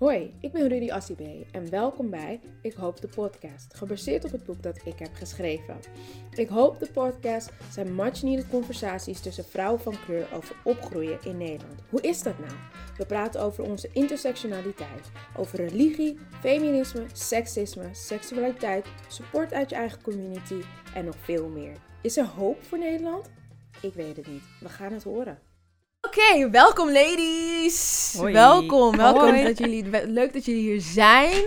Hoi, ik ben Rudy Assibé en welkom bij Ik Hoop de Podcast, gebaseerd op het boek dat ik heb geschreven. Ik Hoop de Podcast zijn much-needed conversaties tussen vrouwen van kleur over opgroeien in Nederland. Hoe is dat nou? We praten over onze intersectionaliteit, over religie, feminisme, seksisme, seksualiteit, support uit je eigen community en nog veel meer. Is er hoop voor Nederland? Ik weet het niet. We gaan het horen. Oké, welkom ladies. Hoi. Welkom, welkom. Hoi. Dat jullie, leuk dat jullie hier zijn.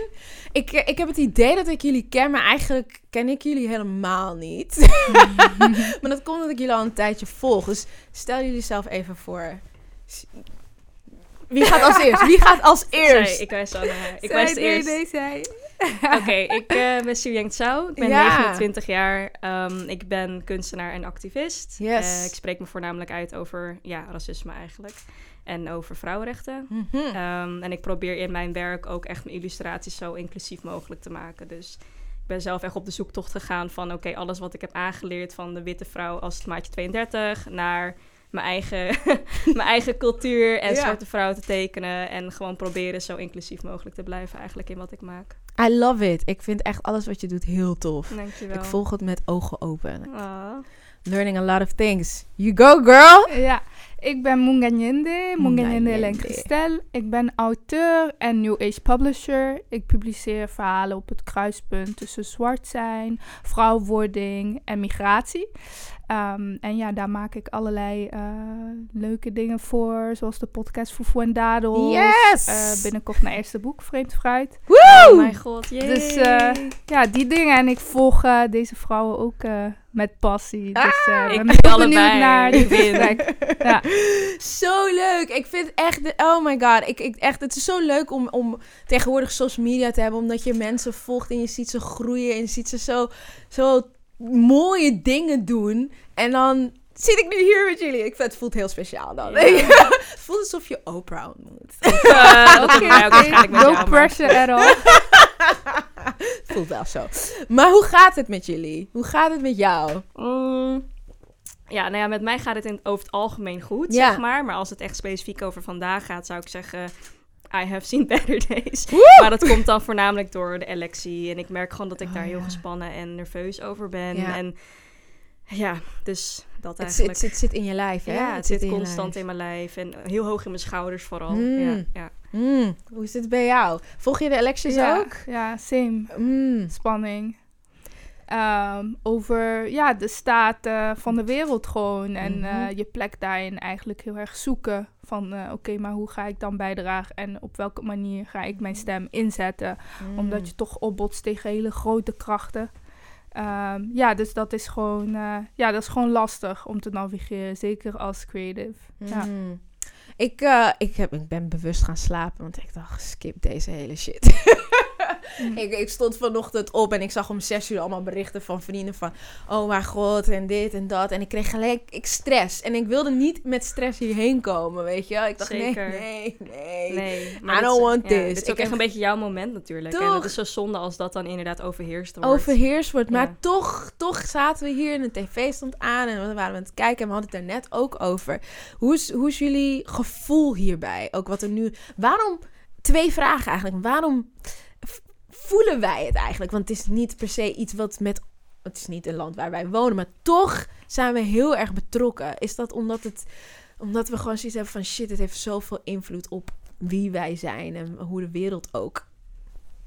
Ik, eh, ik heb het idee dat ik jullie ken, maar eigenlijk ken ik jullie helemaal niet. maar dat komt omdat ik jullie al een tijdje volg. Dus stel jullie zelf even voor. Wie gaat als eerst? Wie gaat als eerst? Zij, ik wijs Anne. Ik Zij, wijs nee, eerst. nee, zij. Oké, ik eh, ben Suyang Tsao. Ik ben Ja. 29 jaar. Ehm, ik ben kunstenaar en activist. Yes. Eh, ik spreek me voornamelijk uit over ja, racisme eigenlijk. En over vrouwenrechten. Mhm. Ehm, en ik probeer in mijn werk ook echt mijn illustraties zo inclusief mogelijk te maken. Dus ik ben zelf echt op de zoektocht gegaan van... oké, alles wat ik heb aangeleerd van de witte vrouw als het maatje 32... naar mijn eigen, mijn eigen cultuur en Ja. zwarte vrouw te tekenen. En gewoon proberen zo inclusief mogelijk te blijven eigenlijk in wat ik maak. I love it. Ik vind echt alles wat je doet heel tof. Dankjewel. Ik volg het met ogen open. Ah. Learning a lot of things. You go, girl! Ja, ik ben Munganyende, Munganyende Christel. Ik ben auteur en New Age publisher. Ik publiceer verhalen op het kruispunt tussen zwart zijn, vrouwwording en migratie. Ehm, en ja, daar maak ik allerlei eh, leuke dingen voor, zoals de podcast Fufu en. Yes! Eh, binnenkort mijn eerste boek, Vreemd Fruit. Woe! Oh mijn god, jee. Dus eh, ja, die dingen. En ik volg deze vrouwen ook met passie. Dus eh, ik ben heel benieuwd naar win. gesprek. Ja. Zo leuk. Ik vind echt, de, oh my god. Ik, ik, echt, het is zo leuk om, om tegenwoordig social media te hebben. Omdat je mensen volgt en je ziet ze groeien. En je ziet ze zo, zo mooie dingen doen. En dan zit ik nu hier met jullie. Ik vind, het voelt heel speciaal dan. Ja. het voelt alsof je Oprah ontmoet. Wij ook waarschijnlijk met no pressure at all. Het voelt wel zo. Maar hoe gaat het met jullie? Hoe gaat het met jou? Mm, ja, nou ja, met mij gaat het in, over het algemeen goed, Ja. zeg maar. Maar als het echt specifiek over vandaag gaat, zou ik zeggen... I have seen better days. Woe! Maar dat komt dan voornamelijk door de electie. En ik merk gewoon dat ik Oh, daar heel ja. gespannen en nerveus over ben. Ja. En ja, dus dat Het zit, eigenlijk. zit, zit in je lijf, hè? ja, het zit in constant in mijn lijf. En heel hoog in mijn schouders vooral. Mm. Ja, ja. Mm, hoe is het bij jou? Volg je de elections ja, ook? ja, same. Mm. Spanning. Ehm, over ja, de staat eh, van de wereld gewoon. En Mhm. eh, je plek daarin eigenlijk heel erg zoeken. Van eh, oké, maar hoe ga ik dan bijdragen? En op welke manier ga ik mijn stem inzetten? Mm. Omdat je toch opbotst tegen hele grote krachten. Ehm, ja, dus dat is gewoon, eh, ja, dat is gewoon lastig om te navigeren. Zeker als creative. Ja. Mm. Ik, eh, ik, heb, ik ben bewust gaan slapen, want ik dacht, skip deze hele shit. Mm. ik, ik stond vanochtend op en ik zag om zes uur allemaal berichten van vrienden van... Oh mijn god, en dit en dat. En ik kreeg gelijk ik stress. En ik wilde niet met stress hierheen komen, weet je. Ik dacht, Zeker. nee, nee, nee. Nee, I don't want ja, this. Dit is Ik ook echt een beetje jouw moment natuurlijk. En Toch? het is zo zonde als dat dan inderdaad overheerst wordt. overheerst wordt. Maar toch, toch zaten we hier en de tv stond aan en we waren aan het kijken en we hadden het er net ook over. Hoe is, hoe is jullie gevoel hierbij? Ook wat er nu. Waarom? Twee vragen eigenlijk. Waarom voelen wij het eigenlijk? Want het is niet per se iets wat met. Het is niet een land waar wij wonen, maar toch zijn we heel erg betrokken. Is dat omdat, het, omdat we gewoon zoiets hebben van shit, het heeft zoveel invloed op wie wij zijn en hoe de wereld ook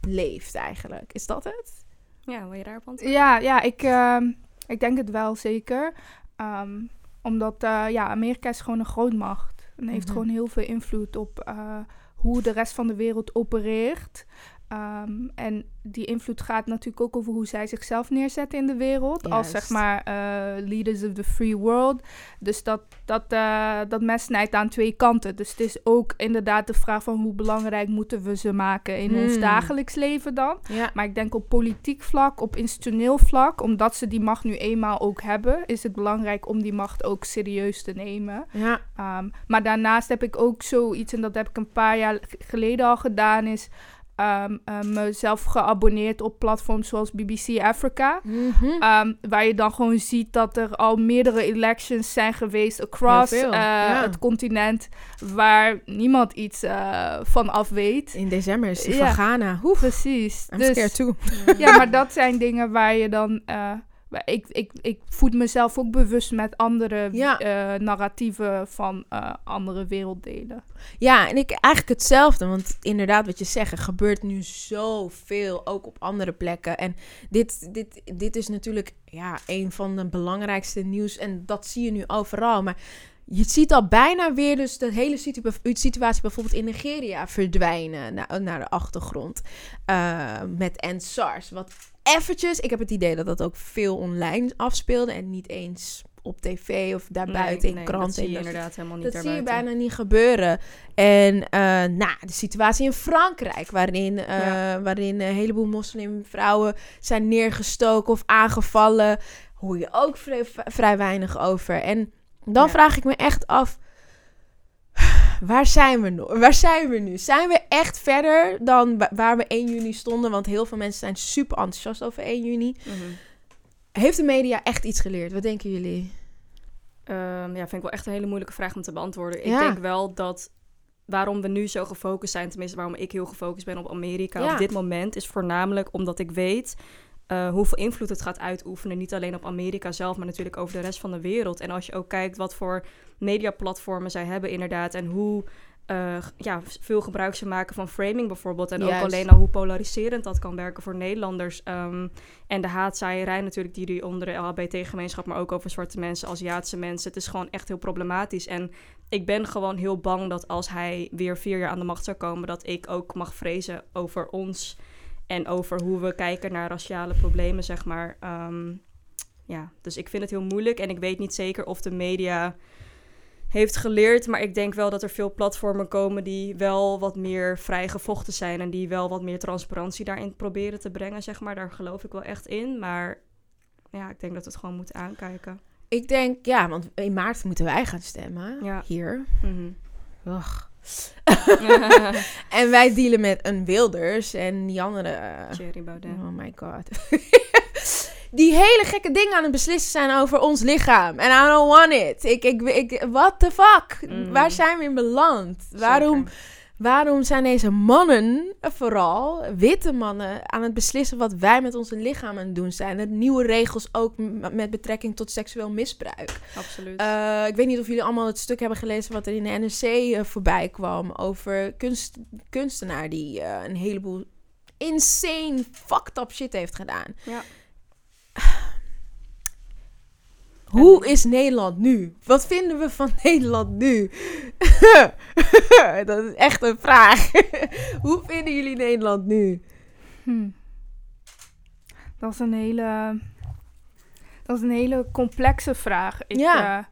leeft eigenlijk? Is dat het? Ja, wil je daarop antwoorden? Ja, ja ik, ehm, ik denk het wel zeker. Ehm, omdat eh, ja, Amerika is gewoon een grootmacht. En heeft Mhm. gewoon heel veel invloed op eh, hoe de rest van de wereld opereert. Ehm, en die invloed gaat natuurlijk ook over hoe zij zichzelf neerzetten in de wereld. Als zeg maar eh, leaders of the free world. Dus dat, dat, eh, dat mes snijdt aan twee kanten. Dus het is ook inderdaad de vraag van hoe belangrijk moeten we ze maken in ons Hmm. dagelijks leven dan. Ja. Maar ik denk op politiek vlak, op institutioneel vlak, omdat ze die macht nu eenmaal ook hebben, is het belangrijk om die macht ook serieus te nemen. Ja. Ehm, maar daarnaast heb ik ook zoiets, en dat heb ik een paar jaar geleden al gedaan, is eh, mezelf geabonneerd op platforms zoals BBC Africa. Mhm. Ehm, waar je dan gewoon ziet dat er al meerdere elections zijn geweest across eh, ja. het continent. Waar niemand iets eh, van af weet. In december is die Ja. van Ghana. Oeh, Precies. I'm Dus- scared too. ja, maar dat zijn dingen waar je dan. eh, ik, ik, ik voed mezelf ook bewust met andere Ja. eh, narratieven van eh, andere werelddelen. Ja, en ik eigenlijk hetzelfde. Want inderdaad, wat je zegt, er gebeurt nu zoveel, ook op andere plekken. En dit, dit, dit is natuurlijk ja, een van de belangrijkste nieuws. En dat zie je nu overal. Maar je ziet al bijna weer dus de hele situ- situatie bijvoorbeeld in Nigeria verdwijnen naar, naar de achtergrond. Eh, met EndSARS. Wat eventjes, ik heb het idee dat dat ook veel online afspeelde. En niet eens op tv of daarbuiten in kranten. Dat zie en je dat inderdaad helemaal niet dat zie je bijna niet gebeuren. En eh, nou, de situatie in Frankrijk, waarin, eh, Ja. waarin een heleboel moslimvrouwen zijn neergestoken of aangevallen, hoor je ook vrij, vrij weinig over. En dan Ja. vraag ik me echt af. Waar zijn we nog? Waar zijn we nu? Zijn we echt verder dan wa- waar we 1 juni stonden? Want heel veel mensen zijn super enthousiast over 1 juni. Mhm. Heeft de media echt iets geleerd? Wat denken jullie? Ehm, ja, vind ik wel echt een hele moeilijke vraag om te beantwoorden. Ik denk wel dat waarom we nu zo gefocust zijn, tenminste waarom ik heel gefocust ben op Amerika Ja. op dit moment, is voornamelijk omdat ik weet eh, hoeveel invloed het gaat uitoefenen. Niet alleen op Amerika zelf, maar natuurlijk over de rest van de wereld. En als je ook kijkt wat voor mediaplatformen zij hebben inderdaad en hoe eh, ja, veel gebruik ze maken van framing bijvoorbeeld. En Juist. ook alleen al hoe polariserend dat kan werken voor Nederlanders. Ehm, en de haatzaaierij natuurlijk die die onder de LHBT-gemeenschap, maar ook over zwarte mensen, Aziatische mensen. Het is gewoon echt heel problematisch. En ik ben gewoon heel bang dat als hij weer vier jaar aan de macht zou komen, dat ik ook mag vrezen over ons en over hoe we kijken naar raciale problemen, zeg maar. Ehm, ja, dus ik vind het heel moeilijk en ik weet niet zeker of de media heeft geleerd, maar ik denk wel dat er veel platformen komen die wel wat meer vrijgevochten zijn en die wel wat meer transparantie daarin proberen te brengen, zeg maar. Daar geloof ik wel echt in, maar ja, ik denk dat we het gewoon moeten aankijken. Ik denk, ja, want in maart moeten wij gaan stemmen. Ja. Hier. Ugh. en wij dealen met een Wilders en die andere... eh, Thierry Baudet. oh my god. die hele gekke dingen aan het beslissen zijn over ons lichaam. En I don't want it. Ik, ik, ik, what the fuck? Mm. Waar zijn we in beland? Zeker. waarom zijn deze mannen, vooral witte mannen, aan het beslissen wat wij met onze aan het doen zijn? Er nieuwe regels ook met betrekking tot seksueel misbruik. Absoluut. Eh, ik weet niet of jullie allemaal het stuk hebben gelezen wat er in de NRC eh, voorbij kwam over kunst, kunstenaar die eh, een heleboel insane fucked up shit heeft gedaan. ja. Hoe is Nederland nu? Wat vinden we van Nederland nu? dat is echt een vraag. Hoe vinden jullie Nederland nu? Hm. Dat is een hele. Dat is een hele complexe vraag. Ik, Ja. eh,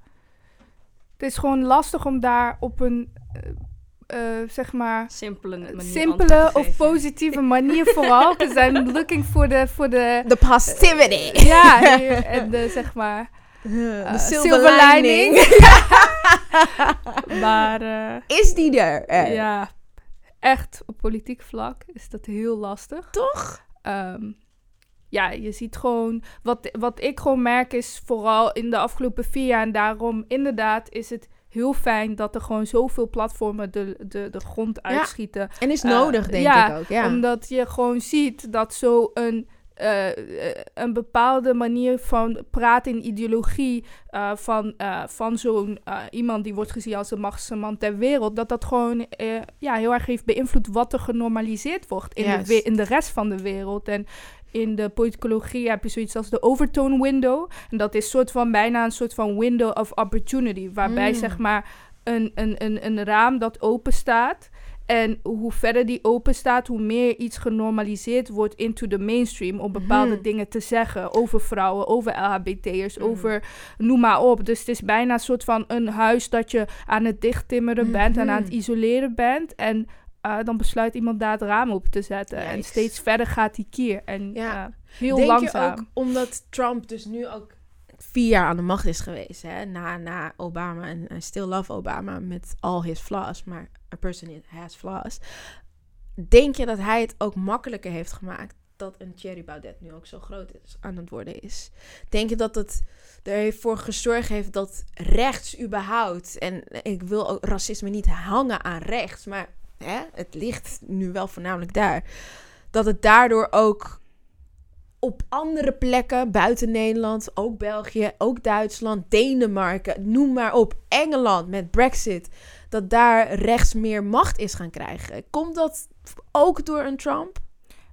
het is gewoon lastig om daar op een. eh, eh, zeg maar. Simpele manier simpele of geven. positieve manier vooral. Because I'm looking for the. For the The positivity. ja, en de zeg maar. De eh, silver, lining. maar eh, Is die er? Eh, ja, echt op politiek vlak is dat heel lastig. Toch? Ehm, ja, je ziet gewoon, wat, wat ik gewoon merk is vooral in de afgelopen vier jaar, en daarom inderdaad is het heel fijn dat er gewoon zoveel platformen de, de, de grond uitschieten. En is Eh, nodig, denk ja, ik ook. Ja. Omdat je gewoon ziet dat zo een, eh, eh, een bepaalde manier van praten in ideologie eh, van, van zo'n iemand die wordt gezien als de machtigste man ter wereld, dat dat gewoon ja, heel erg heeft beïnvloed wat er genormaliseerd wordt in, de, in de rest van de wereld. En in de politicologie heb je zoiets als de overtone window. En dat is soort van bijna een soort van window of opportunity. Waarbij Mm. zeg maar een, een, een, een raam dat open staat. En hoe verder die open staat, hoe meer iets genormaliseerd wordt into the mainstream. Om bepaalde Mhm. dingen te zeggen over vrouwen, over LHBT'ers, Mhm. over noem maar op. Dus het is bijna een soort van een huis dat je aan het dichttimmeren bent en aan het Mhm. isoleren bent. En eh, dan besluit iemand daar het raam op te zetten. En steeds verder gaat die kier. En Ja. heel Denk langzaam. je ook omdat Trump dus nu ook vier jaar aan de macht is geweest, hè? Na, na Obama. En I still love Obama met all his flaws, maar a person has flaws. denk je dat hij het ook makkelijker heeft gemaakt dat een Thierry Baudet nu ook zo groot is, aan het worden is? Denk je dat het ervoor gezorgd heeft dat rechts überhaupt, en ik wil ook racisme niet hangen aan rechts, maar hè, het ligt nu wel voornamelijk daar, dat het daardoor ook op andere plekken buiten Nederland, ook België, ook Duitsland, Denemarken, noem maar op, Engeland met Brexit, dat daar rechts meer macht is gaan krijgen. Komt dat ook door een Trump?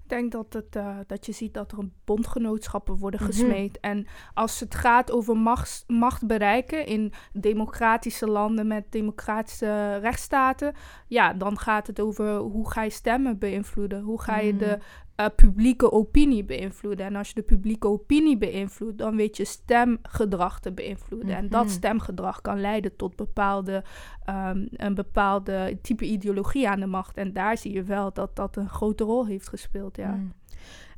Ik denk dat, het, uh, dat je ziet dat er een bondgenootschappen worden Mhm. gesmeed. En als het gaat over macht, macht bereiken in democratische landen met democratische rechtsstaten, ja, dan gaat het over hoe ga je stemmen beïnvloeden? Hoe ga je de uh, publieke opinie beïnvloeden? En als je de publieke opinie beïnvloedt, dan weet je stemgedrag te beïnvloeden. En dat Mhm. stemgedrag kan leiden tot bepaalde, um, een bepaalde type ideologie aan de macht. En daar zie je wel dat dat een grote rol heeft gespeeld, ja. Mm.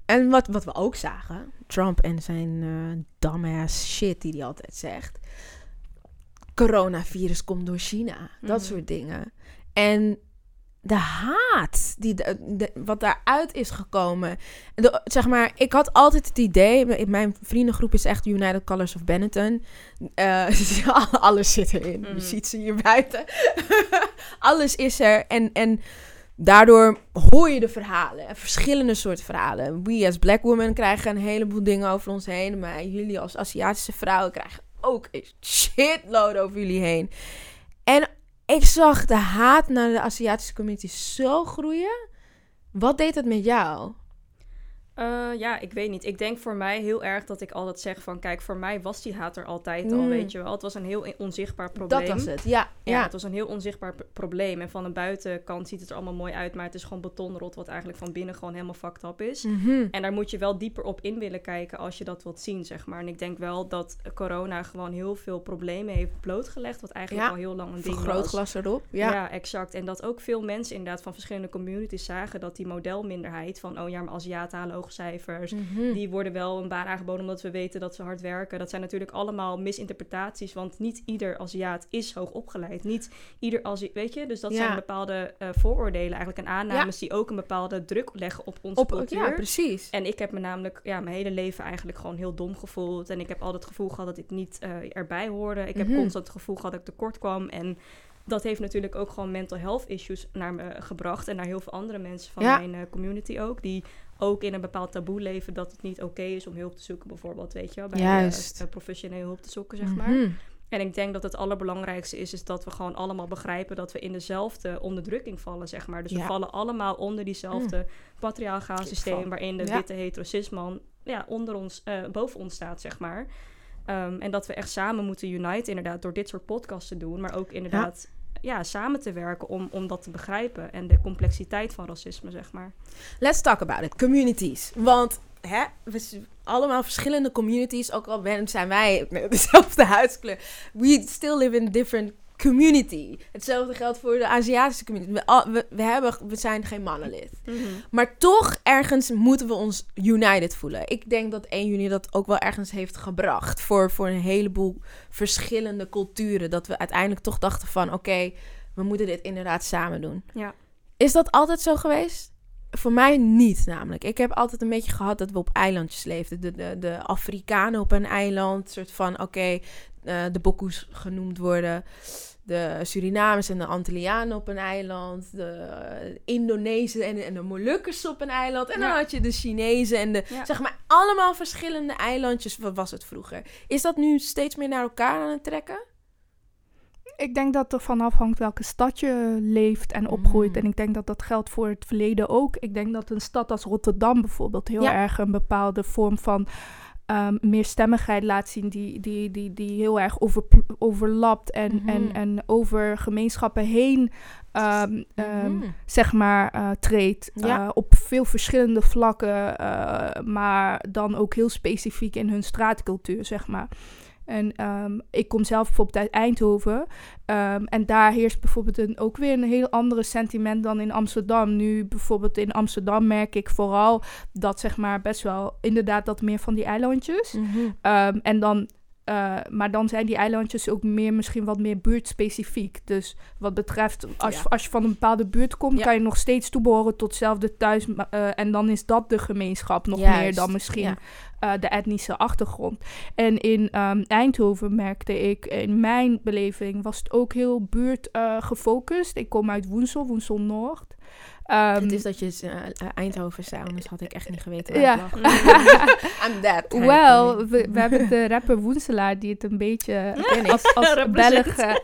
En wat, wat we ook zagen, Trump en zijn uh, dumbass shit die hij altijd zegt. Coronavirus komt door China. Dat Mhm. soort dingen. En de haat die de, de- wat daaruit is gekomen. De, zeg maar, ik had altijd het idee. Mijn vriendengroep is echt United Colors of Benetton. Eh, alles zit erin. Je Mhm. ziet ze hier buiten. alles is er. En, en daardoor hoor je de verhalen. Verschillende soorten verhalen. We as black women krijgen een heleboel dingen over ons heen. Maar jullie als Aziatische vrouwen krijgen ook een shitload over jullie heen. En ik zag de haat naar de Aziatische community zo groeien. Wat deed het met jou? Eh, ja, ik weet niet. Ik denk voor mij heel erg dat ik altijd zeg van... Kijk, voor mij was die haat er altijd al, Mm. weet je wel. Het was een heel onzichtbaar probleem. Dat was het, ja. Ja, ja. het was een heel onzichtbaar probleem. En van de buitenkant ziet het er allemaal mooi uit... maar het is gewoon betonrot wat eigenlijk van binnen gewoon helemaal fucked up is. Mhm. En daar moet je wel dieper op in willen kijken als je dat wilt zien, zeg maar. En ik denk wel dat corona gewoon heel veel problemen heeft blootgelegd... wat eigenlijk Ja, al heel lang een ding was. Vergrootglas erop. Ja. Ja. exact. En dat ook veel mensen inderdaad van verschillende communities zagen dat die modelminderheid van, oh ja, maar Aziaten halen hoge cijfers. Mhm. Die worden wel een baan aangeboden omdat we weten dat ze hard werken. Dat zijn natuurlijk allemaal misinterpretaties, want niet ieder Aziat is hoog opgeleid. Niet ieder Aziat, weet je? Dus dat Ja. zijn bepaalde eh, vooroordelen eigenlijk en aannames die ook een bepaalde druk leggen op onze Op, cultuur. ja, precies. En ik heb me namelijk ja, mijn hele leven eigenlijk gewoon heel dom gevoeld. En ik heb altijd het gevoel gehad dat ik niet eh, erbij hoorde. Ik heb Mhm. constant het gevoel gehad dat ik tekort kwam. En dat heeft natuurlijk ook gewoon mental health issues naar me gebracht. En naar heel veel andere mensen van Ja. mijn eh, community ook. Die ook in een bepaald taboe leven dat het niet oké is om hulp te zoeken bijvoorbeeld. Weet je wel, bij eh, Juist. eh, professionele hulp te zoeken, zeg maar. Mhm. En ik denk dat het allerbelangrijkste is, is dat we gewoon allemaal begrijpen dat we in dezelfde onderdrukking vallen, zeg maar. Dus we vallen allemaal onder diezelfde patriarchaal systeem waarin de Ja. witte hetero cisman ja, onder ons, eh, boven ons staat, zeg maar. Ehm, en dat we echt samen moeten uniten, inderdaad, door dit soort podcasts te doen, maar ook inderdaad ja. Samen te werken om, om dat te begrijpen en de complexiteit van racisme, zeg maar. Let's talk about it. Communities. Want hè, we allemaal verschillende communities. Ook al zijn wij dezelfde huidskleur. We still live in different community. Hetzelfde geldt voor de Aziatische community. We, we, we, hebben, we zijn geen monolith. Maar toch ergens moeten we ons united voelen. Ik denk dat 1 juni dat ook wel ergens heeft gebracht. Voor, voor een heleboel verschillende culturen. Dat we uiteindelijk toch dachten van... Oké, we moeten dit inderdaad samen doen. Ja. Is dat altijd zo geweest? Voor mij niet namelijk. Ik heb altijd een beetje gehad dat we op eilandjes leefden. De, de, de Afrikanen op een eiland. soort van, oké, eh, de Bokoes genoemd worden. De Surinamers en de Antillianen op een eiland. De Indonezen en, en de Molukkers op een eiland. En dan Ja. had je de Chinezen en de... Ja. Zeg maar, allemaal verschillende eilandjes. Wat was het vroeger? Is dat nu steeds meer naar elkaar aan het trekken? Ik denk dat er van afhangt welke stad je leeft en opgroeit. Mm. En ik denk dat dat geldt voor het verleden ook. Ik denk dat een stad als Rotterdam bijvoorbeeld heel Ja. erg een bepaalde vorm van ehm meerstemmigheid laat zien. Die, die, die, die heel erg over, overlapt en, Mhm. en, en over gemeenschappen heen ehm, ehm, Mhm. zeg maar, eh, treedt. Ja. eh, op veel verschillende vlakken, eh, maar dan ook heel specifiek in hun straatcultuur, zeg maar. En ehm, ik kom zelf bijvoorbeeld uit Eindhoven. ehm, en daar heerst bijvoorbeeld een, ook weer een heel andere sentiment dan in Amsterdam. Nu bijvoorbeeld in Amsterdam merk ik vooral dat zeg maar best wel inderdaad dat meer van die eilandjes. Mhm. Ehm, en dan eh, maar dan zijn die eilandjes ook meer, misschien wat meer buurtspecifiek. Dus wat betreft, als, Ja. als je van een bepaalde buurt komt, Ja. kan je nog steeds toebehoren tot hetzelfde thuis. eh, en dan is dat de gemeenschap nog Juist, meer dan misschien eh, de etnische achtergrond. En in ehm, Eindhoven merkte ik, in mijn beleving was het ook heel buurt gefocust. Ik kom uit Woensel, Woensel Noord. Ehm, het is dat je eh, eh, Eindhoven zei, anders had ik echt niet geweten waar Ja. lag. I'm that. Wel, we, we hebben de rapper Woenselaar die het een beetje als, als. Belg... eh,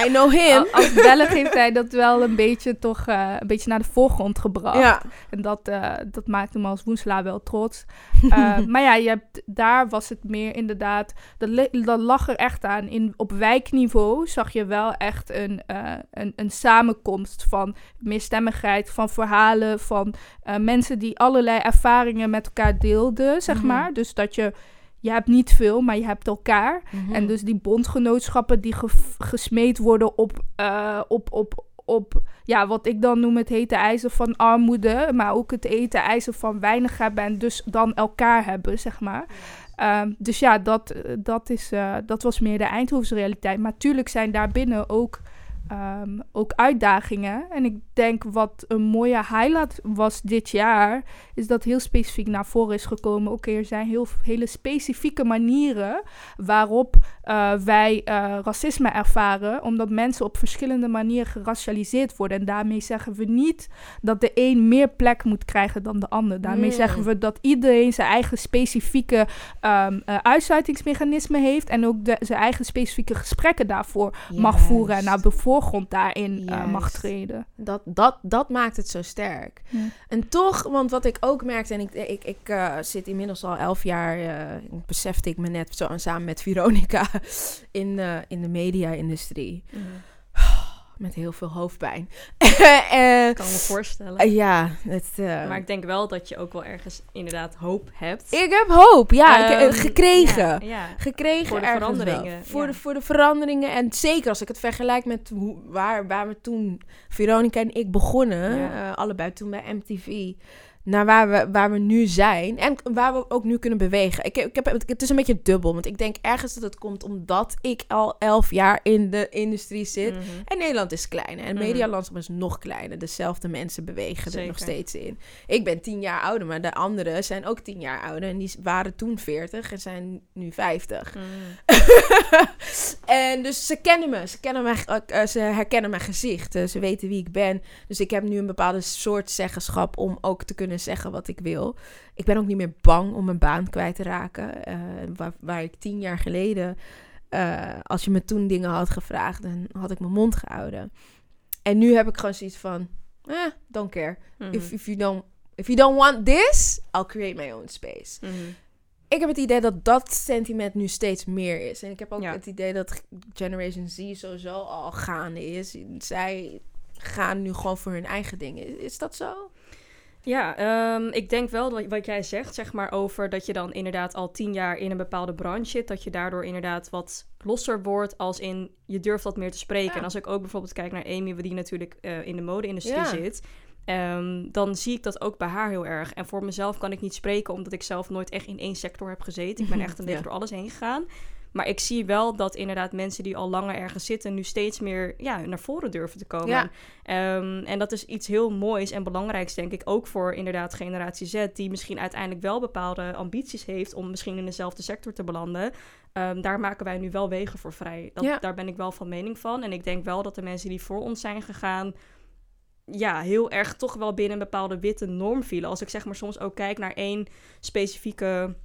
I know him. Al- Als Belg heeft hij dat wel een beetje toch eh, een beetje naar de voorgrond gebracht. Ja. En dat, eh, dat maakte me als Woenselaar wel trots. Eh, maar ja, je hebt, daar was het meer inderdaad... Dat, dat lag er echt aan. In, op wijkniveau zag je wel echt een, eh, een, een samenkomst van meerstemmigheid, van verhalen, van eh, mensen die allerlei ervaringen met elkaar deelden, zeg Mhm. maar. Dus dat je... Je hebt niet veel, maar je hebt elkaar. Mhm. En dus die bondgenootschappen die ge- gesmeed worden op, eh, op, op, op ja, wat ik dan noem het hete ijzer van armoede, maar ook het hete ijzer van weinig hebben en dus dan elkaar hebben, zeg maar. Ehm, dus ja, dat, dat, is, eh, dat was meer de Eindhovense realiteit. Maar tuurlijk zijn daarbinnen ook, ehm, ook uitdagingen. En ik denk wat een mooie highlight was dit jaar, is dat heel specifiek naar voren is gekomen. Oké, er zijn heel, hele specifieke manieren waarop eh, wij eh, racisme ervaren, omdat mensen op verschillende manieren geracialiseerd worden. En daarmee zeggen we niet dat de een meer plek moet krijgen dan de ander. Daarmee Mm. zeggen we dat iedereen zijn eigen specifieke eh, uitsluitingsmechanisme heeft en ook de, zijn eigen specifieke gesprekken daarvoor mag voeren en naar de voorgrond daarin mag treden. Dat, dat, dat maakt het zo sterk. Ja. En toch, want wat ik ook merkte, en ik, ik, ik eh, zit inmiddels al elf jaar, eh, besefte ik me net zo samen met Veronica in, eh, in de media-industrie. Met heel veel hoofdpijn. Eh, kan me voorstellen. eh, ja, het, eh, Maar ik denk wel dat je ook wel ergens inderdaad hoop hebt. ik heb hoop, ja, ik, eh, Ehm, gekregen. Ja, ja. gekregen Voor de veranderingen, wel. Voor, ja. de, voor de veranderingen. En zeker als ik het vergelijk met hoe, waar, waar we toen, Veronica en ik begonnen, allebei toen bij MTV, naar waar we, waar we nu zijn en waar we ook nu kunnen bewegen. Ik, ik heb, het is een beetje dubbel, want ik denk ergens dat het komt omdat ik al elf jaar in de industrie zit. Mhm. En Nederland is kleiner. En het Mhm. medialandschap is nog kleiner. Dezelfde mensen bewegen er nog steeds in. Ik ben tien jaar ouder, maar de anderen zijn ook tien jaar ouder. En die waren toen 40 en zijn nu 50. Mhm. en dus ze kennen me. Ze, kennen mij, eh, eh, ze herkennen mijn gezicht. Eh, ze weten wie ik ben. Dus ik heb nu een bepaalde soort zeggenschap om ook te kunnen zeggen wat ik wil. Ik ben ook niet meer bang om mijn baan kwijt te raken. Eh, waar, waar ik tien jaar geleden, eh, als je me toen dingen had gevraagd, dan had ik mijn mond gehouden. En nu heb ik gewoon zoiets van, eh, don't care. Mhm. If, if, you don't, if you don't want this, I'll create my own space. Mhm. Ik heb het idee dat dat sentiment nu steeds meer is. En ik heb ook Ja. het idee dat Generation Z sowieso al gaande is. Zij gaan nu gewoon voor hun eigen dingen. Is dat zo? Ja, ehm, ik denk wel dat wat jij zegt, zeg maar, over dat je dan inderdaad al tien jaar in een bepaalde branche zit, dat je daardoor inderdaad wat losser wordt, als in je durft wat meer te spreken. Ja. En als ik ook bijvoorbeeld kijk naar Amy, die natuurlijk eh, in de mode-industrie Ja. zit, ehm, dan zie ik dat ook bij haar heel erg. En voor mezelf kan ik niet spreken, omdat ik zelf nooit echt in één sector heb gezeten. Ik ben echt een beetje Ja. door alles heen gegaan. Maar ik zie wel dat inderdaad mensen die al langer ergens zitten, nu steeds meer ja, naar voren durven te komen. Ja. Ehm, en dat is iets heel moois en belangrijks, denk ik, ook voor inderdaad generatie Z, die misschien uiteindelijk wel bepaalde ambities heeft om misschien in dezelfde sector te belanden. Ehm, daar maken wij nu wel wegen voor vrij. Dat, Ja. Daar ben ik wel van mening van. En ik denk wel dat de mensen die voor ons zijn gegaan, ja, heel erg toch wel binnen een bepaalde witte norm vielen. Als ik zeg maar soms ook kijk naar één specifieke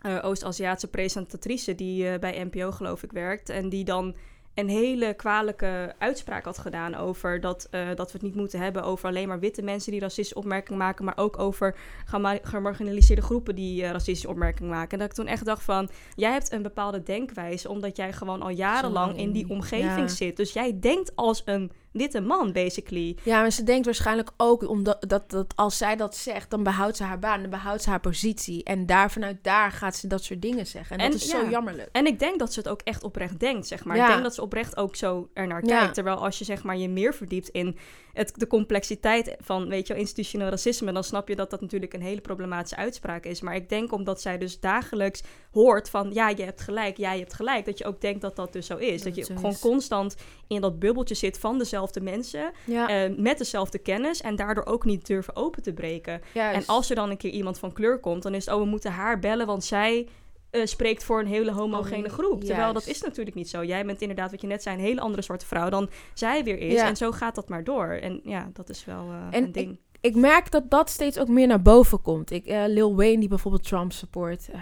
eh, Oost-Aziatische presentatrice die eh, bij NPO geloof ik werkt. En die dan een hele kwalijke uitspraak had gedaan over dat, eh, dat we het niet moeten hebben over alleen maar witte mensen die racistische opmerkingen maken, maar ook over gema- gemarginaliseerde groepen die racistische opmerkingen maken. En dat ik toen echt dacht van, jij hebt een bepaalde denkwijze omdat jij gewoon al jarenlang in die in- omgeving ja. zit. Dus jij denkt als een witte man, basically. Ja, maar ze denkt waarschijnlijk ook omdat dat, dat als zij dat zegt, dan behoudt ze haar baan, dan behoudt ze haar positie. En daar vanuit daar gaat ze dat soort dingen zeggen. En, En dat is ja. zo jammerlijk. En ik denk dat ze het ook echt oprecht denkt, zeg maar. Ja. Ik denk dat ze oprecht ook zo ernaar kijkt. Terwijl als je zeg maar je meer verdiept in het, de complexiteit van, weet je wel, institutioneel racisme, dan snap je dat dat natuurlijk een hele problematische uitspraak is. Maar ik denk omdat zij dus dagelijks hoort van, ja, je hebt gelijk, ja, je hebt gelijk, dat je ook denkt dat dat dus zo is. Dat, Dat je gewoon is. constant in dat bubbeltje zit van dezelfde mensen, Ja, eh, met dezelfde kennis en daardoor ook niet durven open te breken. juist. En als er dan een keer iemand van kleur komt, dan is het, oh, we moeten haar bellen, want zij eh, spreekt voor een hele homogene Oh, groep. Terwijl dat is natuurlijk niet zo. Jij bent inderdaad, wat je net zei, een hele andere soort vrouw dan zij weer is. Ja. En zo gaat dat maar door. En ja, dat is wel eh, En een ding. ik merk dat dat steeds ook meer naar boven komt. Ik, eh, Lil Wayne, die bijvoorbeeld Trump support.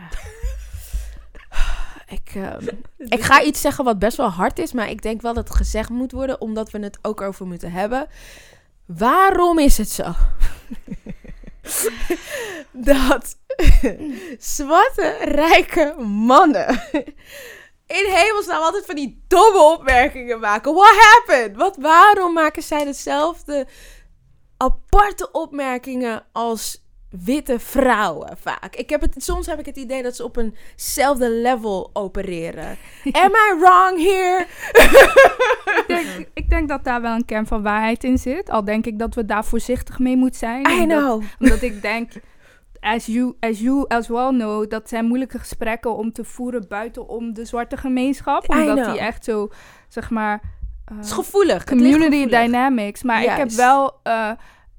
ik, ehm, ik ga iets zeggen wat best wel hard is, maar ik denk wel dat het gezegd moet worden, omdat we het ook over moeten hebben. Waarom is het zo? dat zwarte, rijke mannen in hemelsnaam altijd van die domme opmerkingen maken. What happened? Wat, waarom maken zij dezelfde aparte opmerkingen als witte vrouwen vaak? Ik heb het, soms heb ik het idee dat ze op eenzelfde level opereren. Am I wrong here? ik, denk, ik denk dat daar wel een kern van waarheid in zit. Al denk ik dat we daar voorzichtig mee moeten zijn. I omdat, know. omdat ik denk, as you, as you as well know, dat zijn moeilijke gesprekken om te voeren buitenom de zwarte gemeenschap. Omdat die echt zo, zeg maar... eh, Het is gevoelig. het community gevoelig. dynamics. Maar ik heb wel eh,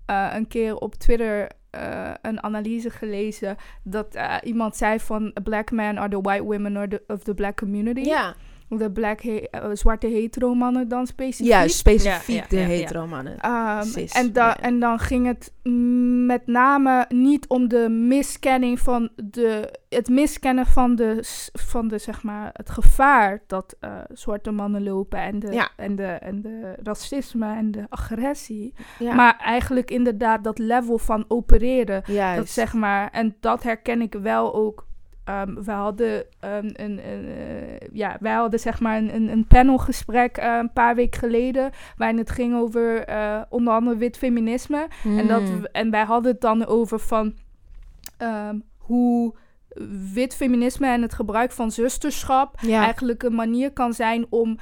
eh, een keer op Twitter eh, een analyse gelezen dat eh, iemand zei van "A black men are the white women or the, of the black community. Ja, De black he- eh, zwarte hetero mannen dan specifiek. juist. Specifiek Ja, ja, de ja, hetero mannen. Ehm, en, da- ja. en dan ging het met name niet om de miskenning van de, het miskennen van de, van de zeg maar, het gevaar dat eh, zwarte mannen lopen en de, en, de, en de racisme en de agressie. Maar eigenlijk inderdaad dat level van opereren, juist. dat zeg maar, en dat herken ik wel ook. Ehm, we hadden ehm, een, een, eh, ja, wij hadden zeg maar een, een, panelgesprek eh, een paar weken geleden, waarin het ging over eh, onder andere wit feminisme. En, dat, Mm. we- en wij hadden het dan over van ehm, hoe wit feminisme en het gebruik van zusterschap ja. eigenlijk een manier kan zijn om,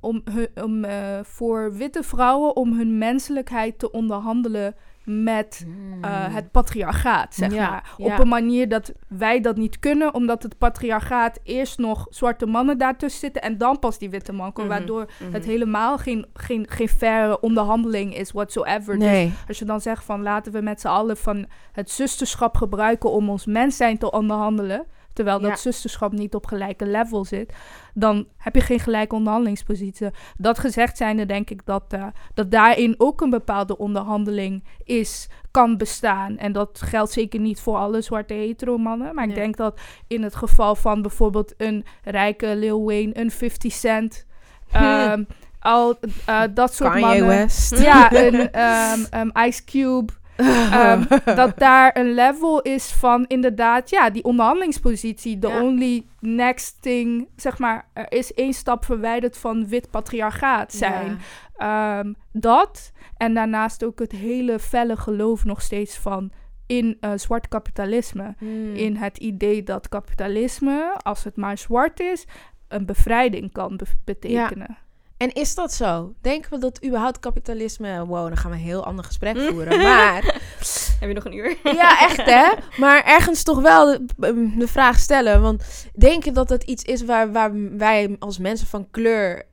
om, hun- om voor witte vrouwen om hun menselijkheid te onderhandelen met eh, het patriarchaat, zeg. Ja, maar. ja. Op een manier dat wij dat niet kunnen, omdat het patriarchaat eerst nog zwarte mannen daartussen zitten en dan pas die witte man Mhm, waardoor mhm. het helemaal geen, geen, geen faire onderhandeling is whatsoever. Dus Nee. als je dan zegt van laten we met z'n allen van het zusterschap gebruiken om ons mens zijn te onderhandelen, terwijl dat zusterschap niet op gelijke level zit, dan heb je geen gelijke onderhandelingspositie. Dat gezegd zijnde denk ik dat, eh, dat daarin ook een bepaalde onderhandeling is, kan bestaan. En dat geldt zeker niet voor alle zwarte hetero mannen, maar ik denk dat in het geval van bijvoorbeeld een rijke Lil Wayne, een 50 Cent, ehm, al eh, dat soort Kanye mannen. West. Ja, een ehm, ehm, Ice Cube. Ehm, dat daar een level is van inderdaad, ja, die onderhandelingspositie. The Ja. only next thing, zeg maar, er is één stap verwijderd van wit patriarchaat zijn. Ehm, dat en daarnaast ook het hele felle geloof nog steeds van in eh, zwart kapitalisme. Hmm. In het idee dat kapitalisme, als het maar zwart is, een bevrijding kan be- betekenen. En is dat zo? Denken we dat überhaupt kapitalisme... Wow, dan gaan we een heel ander gesprek voeren. Maar Heb je nog een uur? Ja, echt hè. Maar ergens toch wel de, de vraag stellen. Want denk je dat dat iets is waar, waar wij als mensen van kleur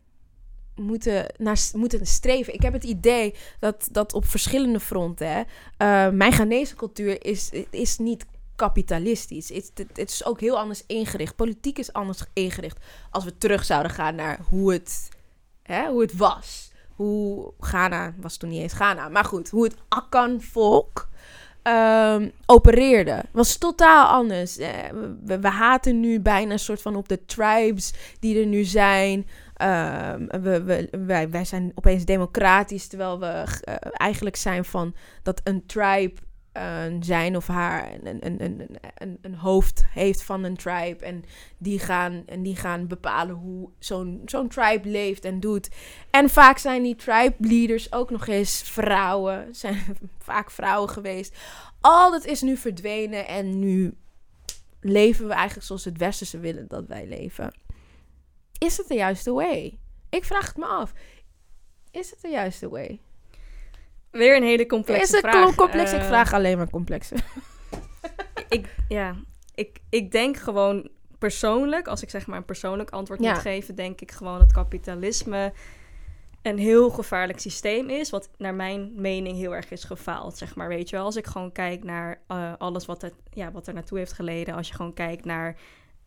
moeten, naar, moeten streven? Ik heb het idee dat, dat op verschillende fronten... Hè, eh, mijn Ghanese cultuur is, is niet kapitalistisch. Het is ook heel anders ingericht. Politiek is anders ingericht. Als we terug zouden gaan naar hoe het, hoe het was. Hoe Ghana, was toen niet eens Ghana, maar goed, hoe het Akan-volk ehm, opereerde. Was totaal anders. We, we haten nu bijna een soort van op de tribes die er nu zijn. Ehm, we, we, wij, wij zijn opeens democratisch, terwijl we eh, eigenlijk zijn van dat een tribe zijn of haar een, een, een, een, een hoofd heeft van een tribe. En die gaan, en die gaan bepalen hoe zo'n zo'n tribe leeft en doet. En vaak zijn die tribe leaders ook nog eens vrouwen. Zijn vaak vrouwen geweest. Al dat is nu verdwenen en nu leven we eigenlijk zoals het westerse willen dat wij leven. Is het de juiste way? Ik vraag het me af. Is het de juiste way? Weer een hele complexe Is het vraag. complex? ik Eh, vraag alleen maar complexe. ik, ja, ik, ik denk gewoon persoonlijk, als ik zeg maar een persoonlijk antwoord Ja. moet geven, denk ik gewoon dat kapitalisme een heel gevaarlijk systeem is, wat naar mijn mening heel erg is gefaald, zeg maar, weet je wel. Als ik gewoon kijk naar eh, alles wat, het, ja, wat er naartoe heeft geleden, als je gewoon kijkt naar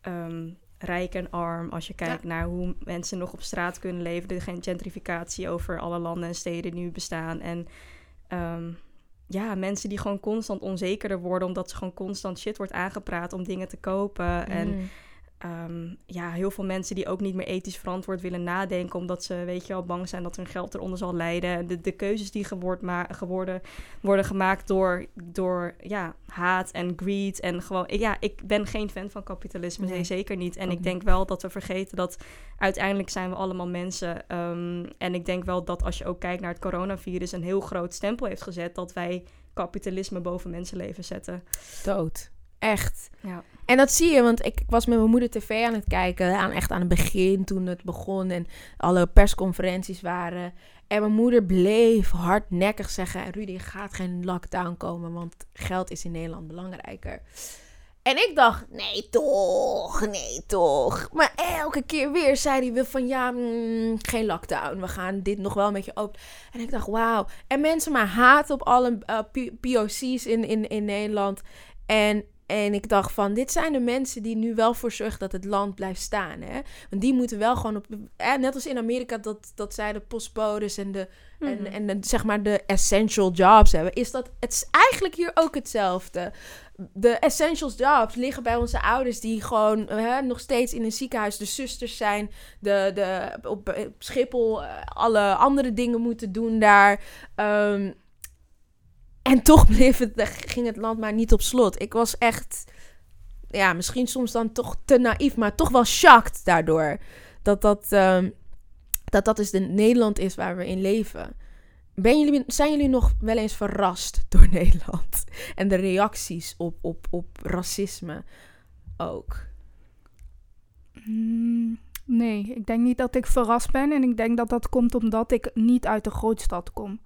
ehm, rijk en arm, als je kijkt naar hoe mensen nog op straat kunnen leven, de gentrificatie over alle landen en steden die nu bestaan en ehm, ja, mensen die gewoon constant onzekerder worden, omdat ze gewoon constant shit wordt aangepraat om dingen te kopen. En Ehm, ja, heel veel mensen die ook niet meer ethisch verantwoord willen nadenken, omdat ze, weet je wel, bang zijn dat hun geld eronder zal lijden. De, de keuzes die geword ma- geworden, worden gemaakt door, door ja, haat en greed. En gewoon, ja, ik ben geen fan van kapitalisme, Nee. nee, zeker niet. En ik denk wel dat we vergeten dat uiteindelijk zijn we allemaal mensen. Ehm, en ik denk wel dat als je ook kijkt naar het coronavirus, een heel groot stempel heeft gezet dat wij kapitalisme boven mensenleven zetten. Dood. Echt. Ja. En dat zie je, want ik was met mijn moeder tv aan het kijken. Aan, echt aan het begin, toen het begon en alle persconferenties waren. En mijn moeder bleef hardnekkig zeggen... Rudy, gaat geen lockdown komen, want geld is in Nederland belangrijker. En ik dacht, nee toch, nee toch. Maar elke keer weer zei hij weer van, ja, mm, geen lockdown. We gaan dit nog wel een beetje open. En ik dacht, wauw. En mensen maar haten op alle eh, POC's in, in, in Nederland. En, en ik dacht van, dit zijn de mensen die nu wel voor zorgen dat het land blijft staan. Hè? Want die moeten wel gewoon op... Eh, net als in Amerika dat, dat zij de postbodes en de, Mhm. en, en de, zeg maar de essential jobs hebben. Is dat, het is eigenlijk hier ook hetzelfde. De essentials jobs liggen bij onze ouders die gewoon hè, nog steeds in een ziekenhuis de zusters zijn. De, de, op, op Schiphol eh, alle andere dingen moeten doen daar. Ehm, en toch bleef het, ging het land maar niet op slot. Ik was echt, ja, misschien soms dan toch te naïef, maar toch wel shocked daardoor. Dat dat, ehm, dat, dat dus de Nederland is waar we in leven. Ben jullie, zijn jullie nog wel eens verrast door Nederland? En de reacties op, op, op racisme ook? Mm, nee, ik denk niet dat ik verrast ben. En ik denk dat dat komt omdat ik niet uit de grootstad kom.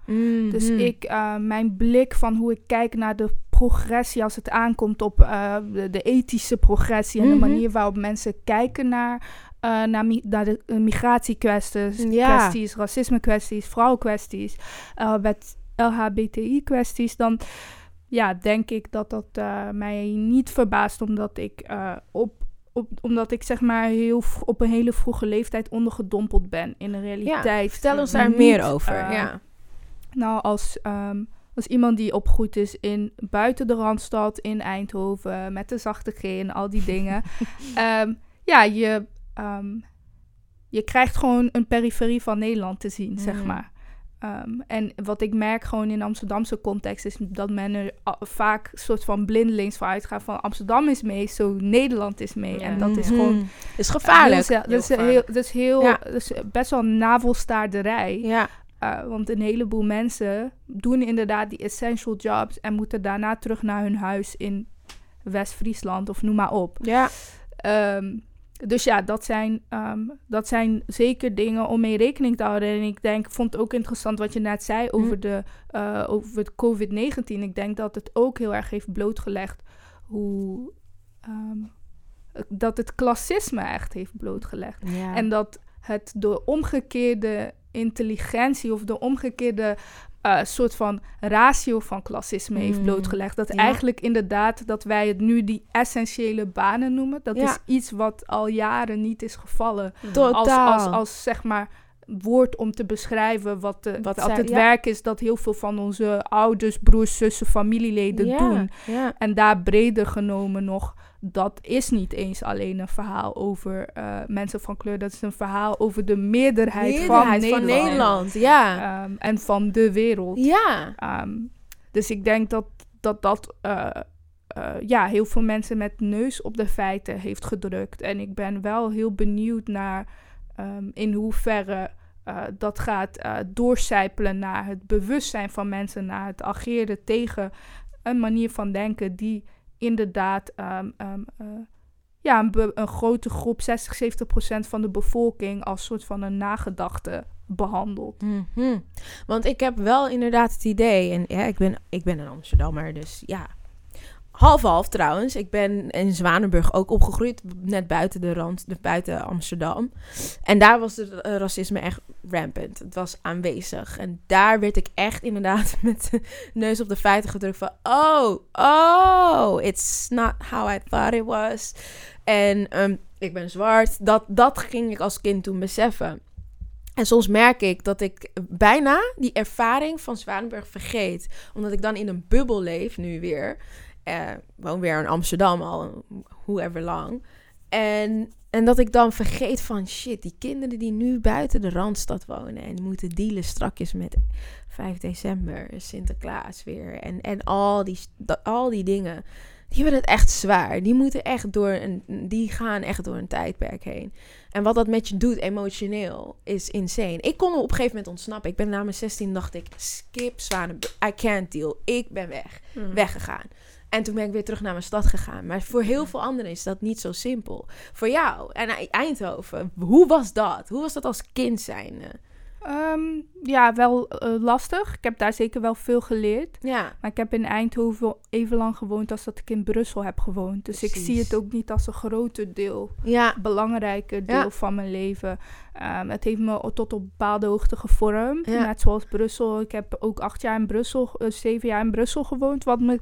Dus Mhm. ik, eh, mijn blik van hoe ik kijk naar de progressie als het aankomt op eh, de, de ethische progressie en Mhm. de manier waarop mensen kijken naar, eh, naar, mi- naar de migratiekwesties, Ja. kwesties, racisme-kwesties, vrouwenkwesties, uh, met LHBTI-kwesties, dan ja, denk ik dat dat mij niet verbaast, omdat ik op op, omdat ik zeg maar heel op een hele vroege leeftijd ondergedompeld ben in de realiteit. Vertel ons daar Niet, meer over. eh, ja. Nou, als, ehm, als iemand die opgegroeid is in buiten de Randstad, in Eindhoven, met de zachte G en al die dingen. Ehm, ja, je, ehm, je krijgt gewoon een periferie van Nederland te zien, zeg Mhm. maar. Ehm, en wat ik merk gewoon in Amsterdamse context is dat men er vaak soort van blindelings van uitgaat van Amsterdam is mee, zo Nederland is mee. Ja. En dat is Mhm. gewoon is gevaarlijk. Dat is heel, gevaarlijk. dat is heel, Ja. dat is best wel navelstaarderij. ja. Uh, want een heleboel mensen doen inderdaad die essential jobs en moeten daarna terug naar hun huis in West-Friesland of noem maar op. ja. Ehm, dus ja, dat zijn, ehm, dat zijn zeker dingen om mee rekening te houden. En ik denk, vond het ook interessant wat je net zei over, de, uh, over het COVID-19. Ik denk dat het ook heel erg heeft blootgelegd hoe. ehm, dat het klassisme echt heeft blootgelegd. ja. En dat het de omgekeerde intelligentie of de omgekeerde eh, soort van ratio van klassisme heeft Mm. blootgelegd. Dat Ja. eigenlijk inderdaad dat wij het nu die essentiële banen noemen. Dat Ja. is iets wat al jaren niet is gevallen. Totaal. Als, als, als zeg maar woord om te beschrijven wat, de, Wat ja. werk is dat heel veel van onze ouders, broers, zussen, familieleden doen. En daar breder genomen nog, dat is niet eens alleen een verhaal over eh, mensen van kleur. Dat is een verhaal over de meerderheid, Meerderheid van Nederland. Ja. Ehm, en van de wereld. Ja. Ehm, dus ik denk dat dat dat eh, eh, ja, heel veel mensen met neus op de feiten heeft gedrukt. En ik ben wel heel benieuwd naar ehm, in hoeverre dat gaat doorcijpelen naar het bewustzijn van mensen, naar het ageren tegen een manier van denken die inderdaad um, um, uh, ja, een, grote groep, 60, 70 procent van de bevolking, als soort van een nagedachte behandelt. Mm -hmm. Want ik heb wel inderdaad het idee, en ja, ik ben, ik ben een Amsterdammer, dus ja, Half-half trouwens. Ik ben in Zwanenburg ook opgegroeid. Net buiten de rand, buiten Amsterdam. En daar was het racisme echt rampant. Het was aanwezig. En daar werd ik echt inderdaad met de neus op de feiten gedrukt van... Oh, oh, it's not how I thought it was. En um, ik ben zwart. Dat, dat ging ik als kind toen beseffen. En soms merk ik dat ik bijna die ervaring van Zwanenburg vergeet. Omdat ik dan in een bubbel leef nu weer... Uh, woon weer in Amsterdam al, hoever lang. En, en dat ik dan vergeet van shit, die kinderen die nu buiten de Randstad wonen en moeten dealen strakjes met 5 december, Sinterklaas weer en, en al, die, al die dingen. Die hebben het echt zwaar. Die moeten echt door een, die gaan echt door een tijdperk heen. En wat dat met je doet emotioneel is insane. Ik kon op een gegeven moment ontsnappen. Ik ben na mijn 16 dacht ik, skip Zwanenburg. I can't deal. Ik ben weg. Hmm. Weggegaan. En toen ben ik weer terug naar mijn stad gegaan. Maar voor heel veel anderen is dat niet zo simpel. Voor jou en Eindhoven, hoe was dat? Hoe was dat als kind zijn? Um, ja, wel uh, lastig. Ik heb daar zeker wel veel geleerd. Ja. Maar ik heb in Eindhoven even lang gewoond als dat ik in Brussel heb gewoond. Dus Precies. ik zie het ook niet als een groter deel. Ja. Belangrijke deel ja. van mijn leven. Um, het heeft me tot op bepaalde hoogte gevormd. Ja. Net zoals Brussel. Ik heb ook acht jaar in Brussel, uh, zeven jaar in Brussel gewoond. Wat me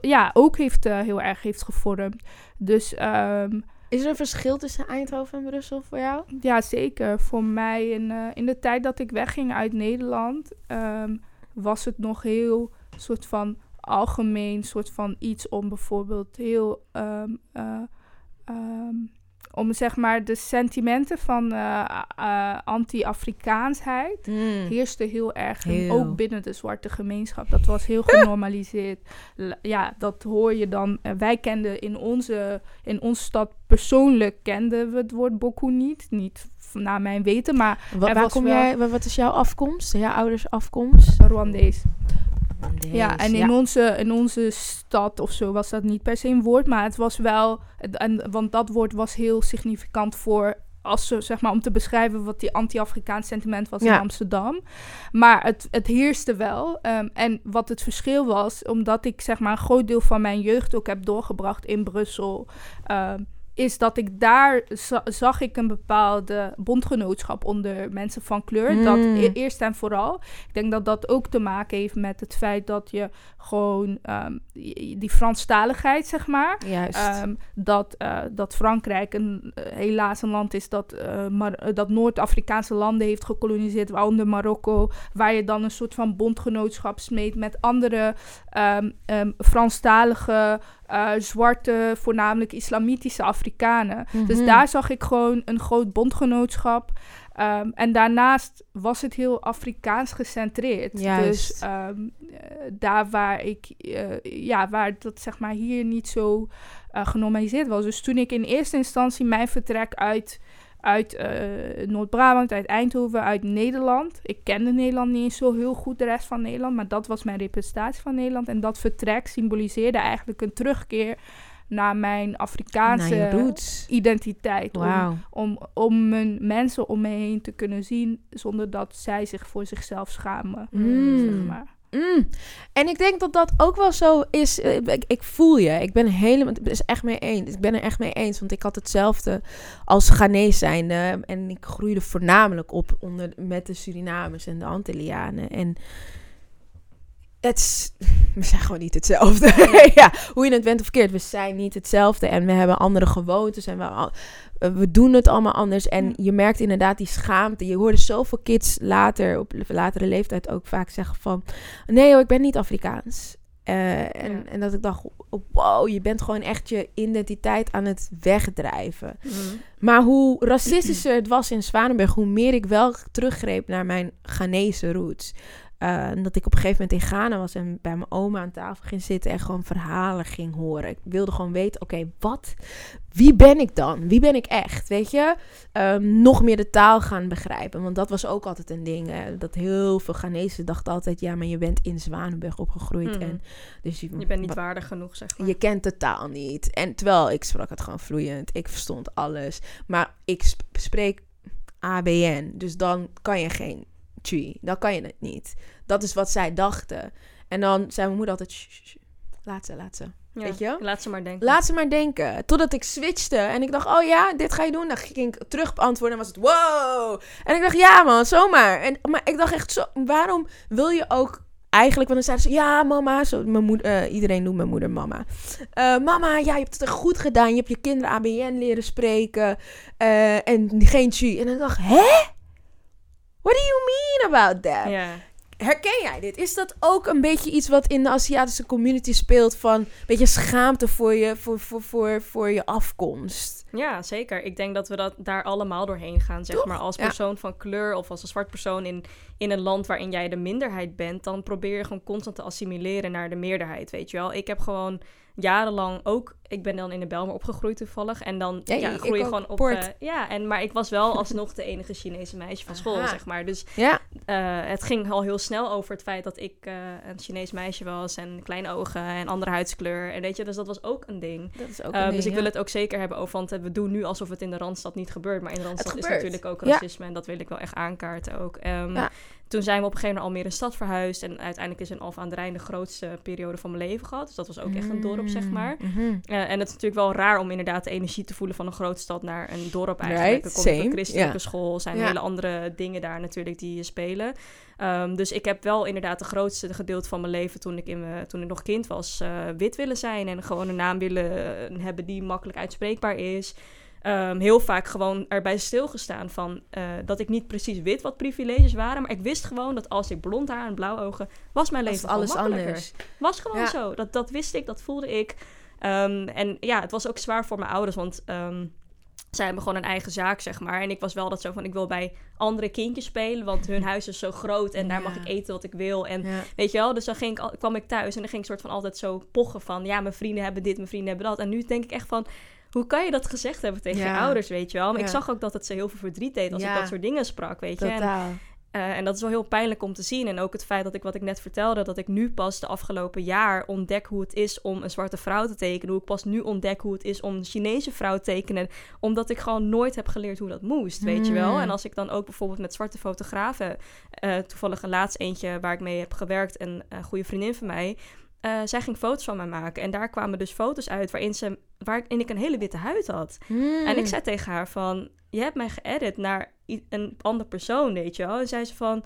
ja, ook heeft, uh, heel erg heeft gevormd. Dus... Um, is er een verschil tussen Eindhoven en Brussel voor jou? Ja, zeker. Voor mij in, uh, in de tijd dat ik wegging uit Nederland, um, was het nog heel soort van algemeen, soort van iets om bijvoorbeeld heel um, uh, um, om zeg maar de sentimenten van uh, uh, anti-Afrikaansheid mm. heerste heel erg. Heel. Ook binnen de zwarte gemeenschap. Dat was heel genormaliseerd. ja, dat hoor je dan. Uh, wij kenden in onze, in onze stad persoonlijk kenden we het woord Boku niet. Niet naar mijn weten, maar waar kom wel... jij, wat is jouw afkomst? Jouw ouders afkomst? Rwandees. Ja, en in, ja. Onze, in onze stad of zo was dat niet per se een woord, maar het was wel, en, want dat woord was heel significant voor, als ze, zeg maar, om te beschrijven wat die anti-Afrikaans sentiment was ja. in Amsterdam. Maar het, het heerste wel. Um, en wat het verschil was, omdat ik zeg maar een groot deel van mijn jeugd ook heb doorgebracht in Brussel. Um, is dat ik daar za zag ik een bepaalde bondgenootschap onder mensen van kleur. Hmm. Mm. Dat e eerst en vooral. Ik denk dat dat ook te maken heeft met het feit dat je gewoon um, die Franstaligheid, zeg maar. Juist. Um, dat, uh, dat Frankrijk een, uh, helaas een land is dat, uh, maar, dat Noord-Afrikaanse landen heeft gekoloniseerd, waaronder Marokko, waar je dan een soort van bondgenootschap smeet met andere um, Franstalige. Uh, zwarte, voornamelijk islamitische Afrikanen. Mm Mhm. -hmm. Dus daar zag ik gewoon een groot bondgenootschap. Um, en daarnaast was het heel Afrikaans gecentreerd. Juist. Dus um, uh, daar waar ik, uh, ja, waar dat zeg maar hier niet zo uh, genormaliseerd was. Dus toen ik in eerste instantie mijn vertrek uit uit uh, Noord-Brabant, uit Eindhoven, uit Nederland. Ik kende Nederland niet eens zo heel goed, de rest van Nederland, maar dat was mijn representatie van Nederland. En dat vertrek symboliseerde eigenlijk een terugkeer naar mijn Afrikaanse naar identiteit. Wow. Om, om, om mijn mensen om me heen te kunnen zien zonder dat zij zich voor zichzelf schamen. Mm. Zeg maar. Mm. En ik denk dat dat ook wel zo is. Ik, ik, voel je. Ik ben helemaal. Het is echt mee eens. Ik ben er echt mee eens. Want ik had hetzelfde als Ghanese zijnde. En ik groeide voornamelijk op onder, met de Surinamers en de Antillianen. En het is, we zijn gewoon niet hetzelfde. ja, hoe je het bent of verkeerd, we zijn niet hetzelfde. En we hebben andere gewoontes. En we, we doen het allemaal anders. En je merkt inderdaad die schaamte. Je hoorde zoveel kids later, op latere leeftijd ook vaak zeggen van... Nee hoor, ik ben niet Afrikaans. Uh, en, ja. en dat ik dacht, wow, je bent gewoon echt je identiteit aan het wegdrijven. Mm. Maar hoe racistischer het was in Zwanenburg, hoe meer ik wel teruggreep naar mijn Ghanese roots. Eh, dat ik op een gegeven moment in Ghana was en bij mijn oma aan tafel ging zitten en gewoon verhalen ging horen. Ik wilde gewoon weten, oké, wat, wie ben ik dan? Wie ben ik echt? Weet je? Ehm, nog meer de taal gaan begrijpen. Want dat was ook altijd een ding. Hè? Dat heel veel Ghanese dachten altijd, ja, maar je bent in Zwanenburg opgegroeid. Mhm. En, dus je, Je bent niet waardig genoeg, zeg maar. je kent de taal niet. En terwijl ik sprak het gewoon vloeiend. Ik verstond alles. Maar ik sp- spreek ABN. Dus dan kan je geen tree. Dan kan je het niet. Dat is wat zij dachten. En dan zei mijn moeder altijd... "Shh, shh, shh. Laat ze, laat ze. Ja, Weet je? Laat ze maar denken. Laat ze maar denken. Totdat ik switchte. En ik dacht, oh ja, dit ga je doen. Dan ging ik terug beantwoorden. En was het, wow. En ik dacht, ja man, zomaar. En, maar ik dacht echt, zo, waarom wil je ook eigenlijk... Want dan zeiden ze, ja mama. Zo, mijn moeder, eh, iedereen noemt mijn moeder mama. Eh, mama, ja, je hebt het echt goed gedaan. Je hebt je kinderen ABN leren spreken. eh, en geen chi. En ik dacht, hè? What do you mean about that? Ja. Herken jij dit? Is dat ook een beetje iets wat in de Aziatische community speelt van een beetje schaamte voor je, voor, voor, voor, voor je afkomst? ja, zeker. Ik denk dat we dat daar allemaal doorheen gaan, zeg Toch? maar. Als Ja. persoon van kleur of als een zwart persoon in, in een land waarin jij de minderheid bent, dan probeer je gewoon constant te assimileren naar de meerderheid, weet je wel. Ik heb gewoon jarenlang ook, ik ben dan in de Belmer opgegroeid toevallig, en dan Ja, groei je gewoon op... Eh, ja, en, maar ik was wel alsnog de enige Chinese meisje van school, Aha. zeg maar. Dus Ja, Eh, het ging al heel snel over het feit dat ik eh, een Chinees meisje was en kleine ogen en andere huidskleur. En weet je, dus dat was ook een ding. dat is ook een dus ik wil het ook zeker hebben over, want we doen nu alsof het in de Randstad niet gebeurt. Maar in de Randstad is natuurlijk ook racisme en dat wil ik wel echt aankaarten ook. Ehm. Toen zijn we op een gegeven moment Almere stad verhuisd en uiteindelijk is in Alphen aan de Rijn de grootste periode van mijn leven gehad. Dus dat was ook echt een dorp, zeg maar. Mhm. Eh, en het is natuurlijk wel raar om inderdaad de energie te voelen van een grote stad naar een dorp eigenlijk. Right, Er komt een christelijke ja. school, zijn hele andere dingen daar natuurlijk die spelen. Ehm, dus ik heb wel inderdaad de grootste gedeelte van mijn leven toen ik, in, me- toen ik nog kind was, eh, wit willen zijn. En gewoon een naam willen eh, hebben die makkelijk uitspreekbaar is. Ehm, heel vaak gewoon erbij stilgestaan van eh, dat ik niet precies wist wat privileges waren. Maar ik wist gewoon dat als ik blond haar en blauwe ogen, was mijn Was leven het alles anders. Was gewoon Ja. zo. Dat, dat wist ik, dat voelde ik. Ehm, en ja, het was ook zwaar voor mijn ouders, want ehm, zij hebben gewoon een eigen zaak, zeg maar. En ik was wel dat zo van, ik wil bij andere kindjes spelen, want hun huis is zo groot en daar Ja. mag ik eten wat ik wil. En Ja. weet je wel, dus dan ging ik, kwam ik thuis en dan ging ik soort van altijd zo pochen van, ja, mijn vrienden hebben dit, mijn vrienden hebben dat. En nu denk ik echt van, hoe kan je dat gezegd hebben tegen Ja. je ouders, weet je wel? Maar ik zag ook dat het ze heel veel verdriet deed als Ja. ik dat soort dingen sprak, weet je. En eh, en dat is wel heel pijnlijk om te zien. En ook het feit dat ik, wat ik net vertelde, dat ik nu pas de afgelopen jaar ontdek hoe het is om een zwarte vrouw te tekenen. Hoe ik pas nu ontdek hoe het is om een Chinese vrouw te tekenen. Omdat ik gewoon nooit heb geleerd hoe dat moest, weet je wel. Mm. En als ik dan ook bijvoorbeeld met zwarte fotografen, eh, toevallig een laatst eentje waar ik mee heb gewerkt, een, een goede vriendin van mij. Eh, zij ging foto's van mij maken. En daar kwamen dus foto's uit waarin, ze, waarin ik een hele witte huid had. Mm. En ik zei tegen haar van, je hebt mij geëdit naar een andere persoon, weet je wel. En zei ze van,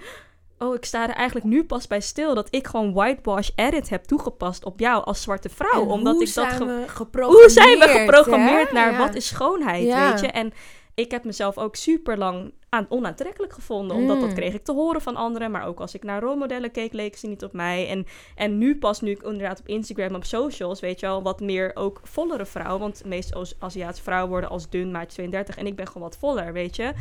oh, ik sta er eigenlijk nu pas bij stil dat ik gewoon whitewash edit heb toegepast op jou als zwarte vrouw. En omdat hoe ik dat zijn we geprogrammeerd? hoe zijn we geprogrammeerd hè? naar Ja. wat is schoonheid, Ja. weet je? En ik heb mezelf ook super lang aan, onaantrekkelijk gevonden. Omdat dat Mm. kreeg ik te horen van anderen. Maar ook als ik naar rolmodellen keek, leken ze niet op mij. En, en nu pas, nu ik inderdaad op Instagram, op socials, weet je wel, wat meer ook vollere vrouw. Want de meeste Aziatische vrouwen worden als dun, maatje 32. En ik ben gewoon wat voller, weet je.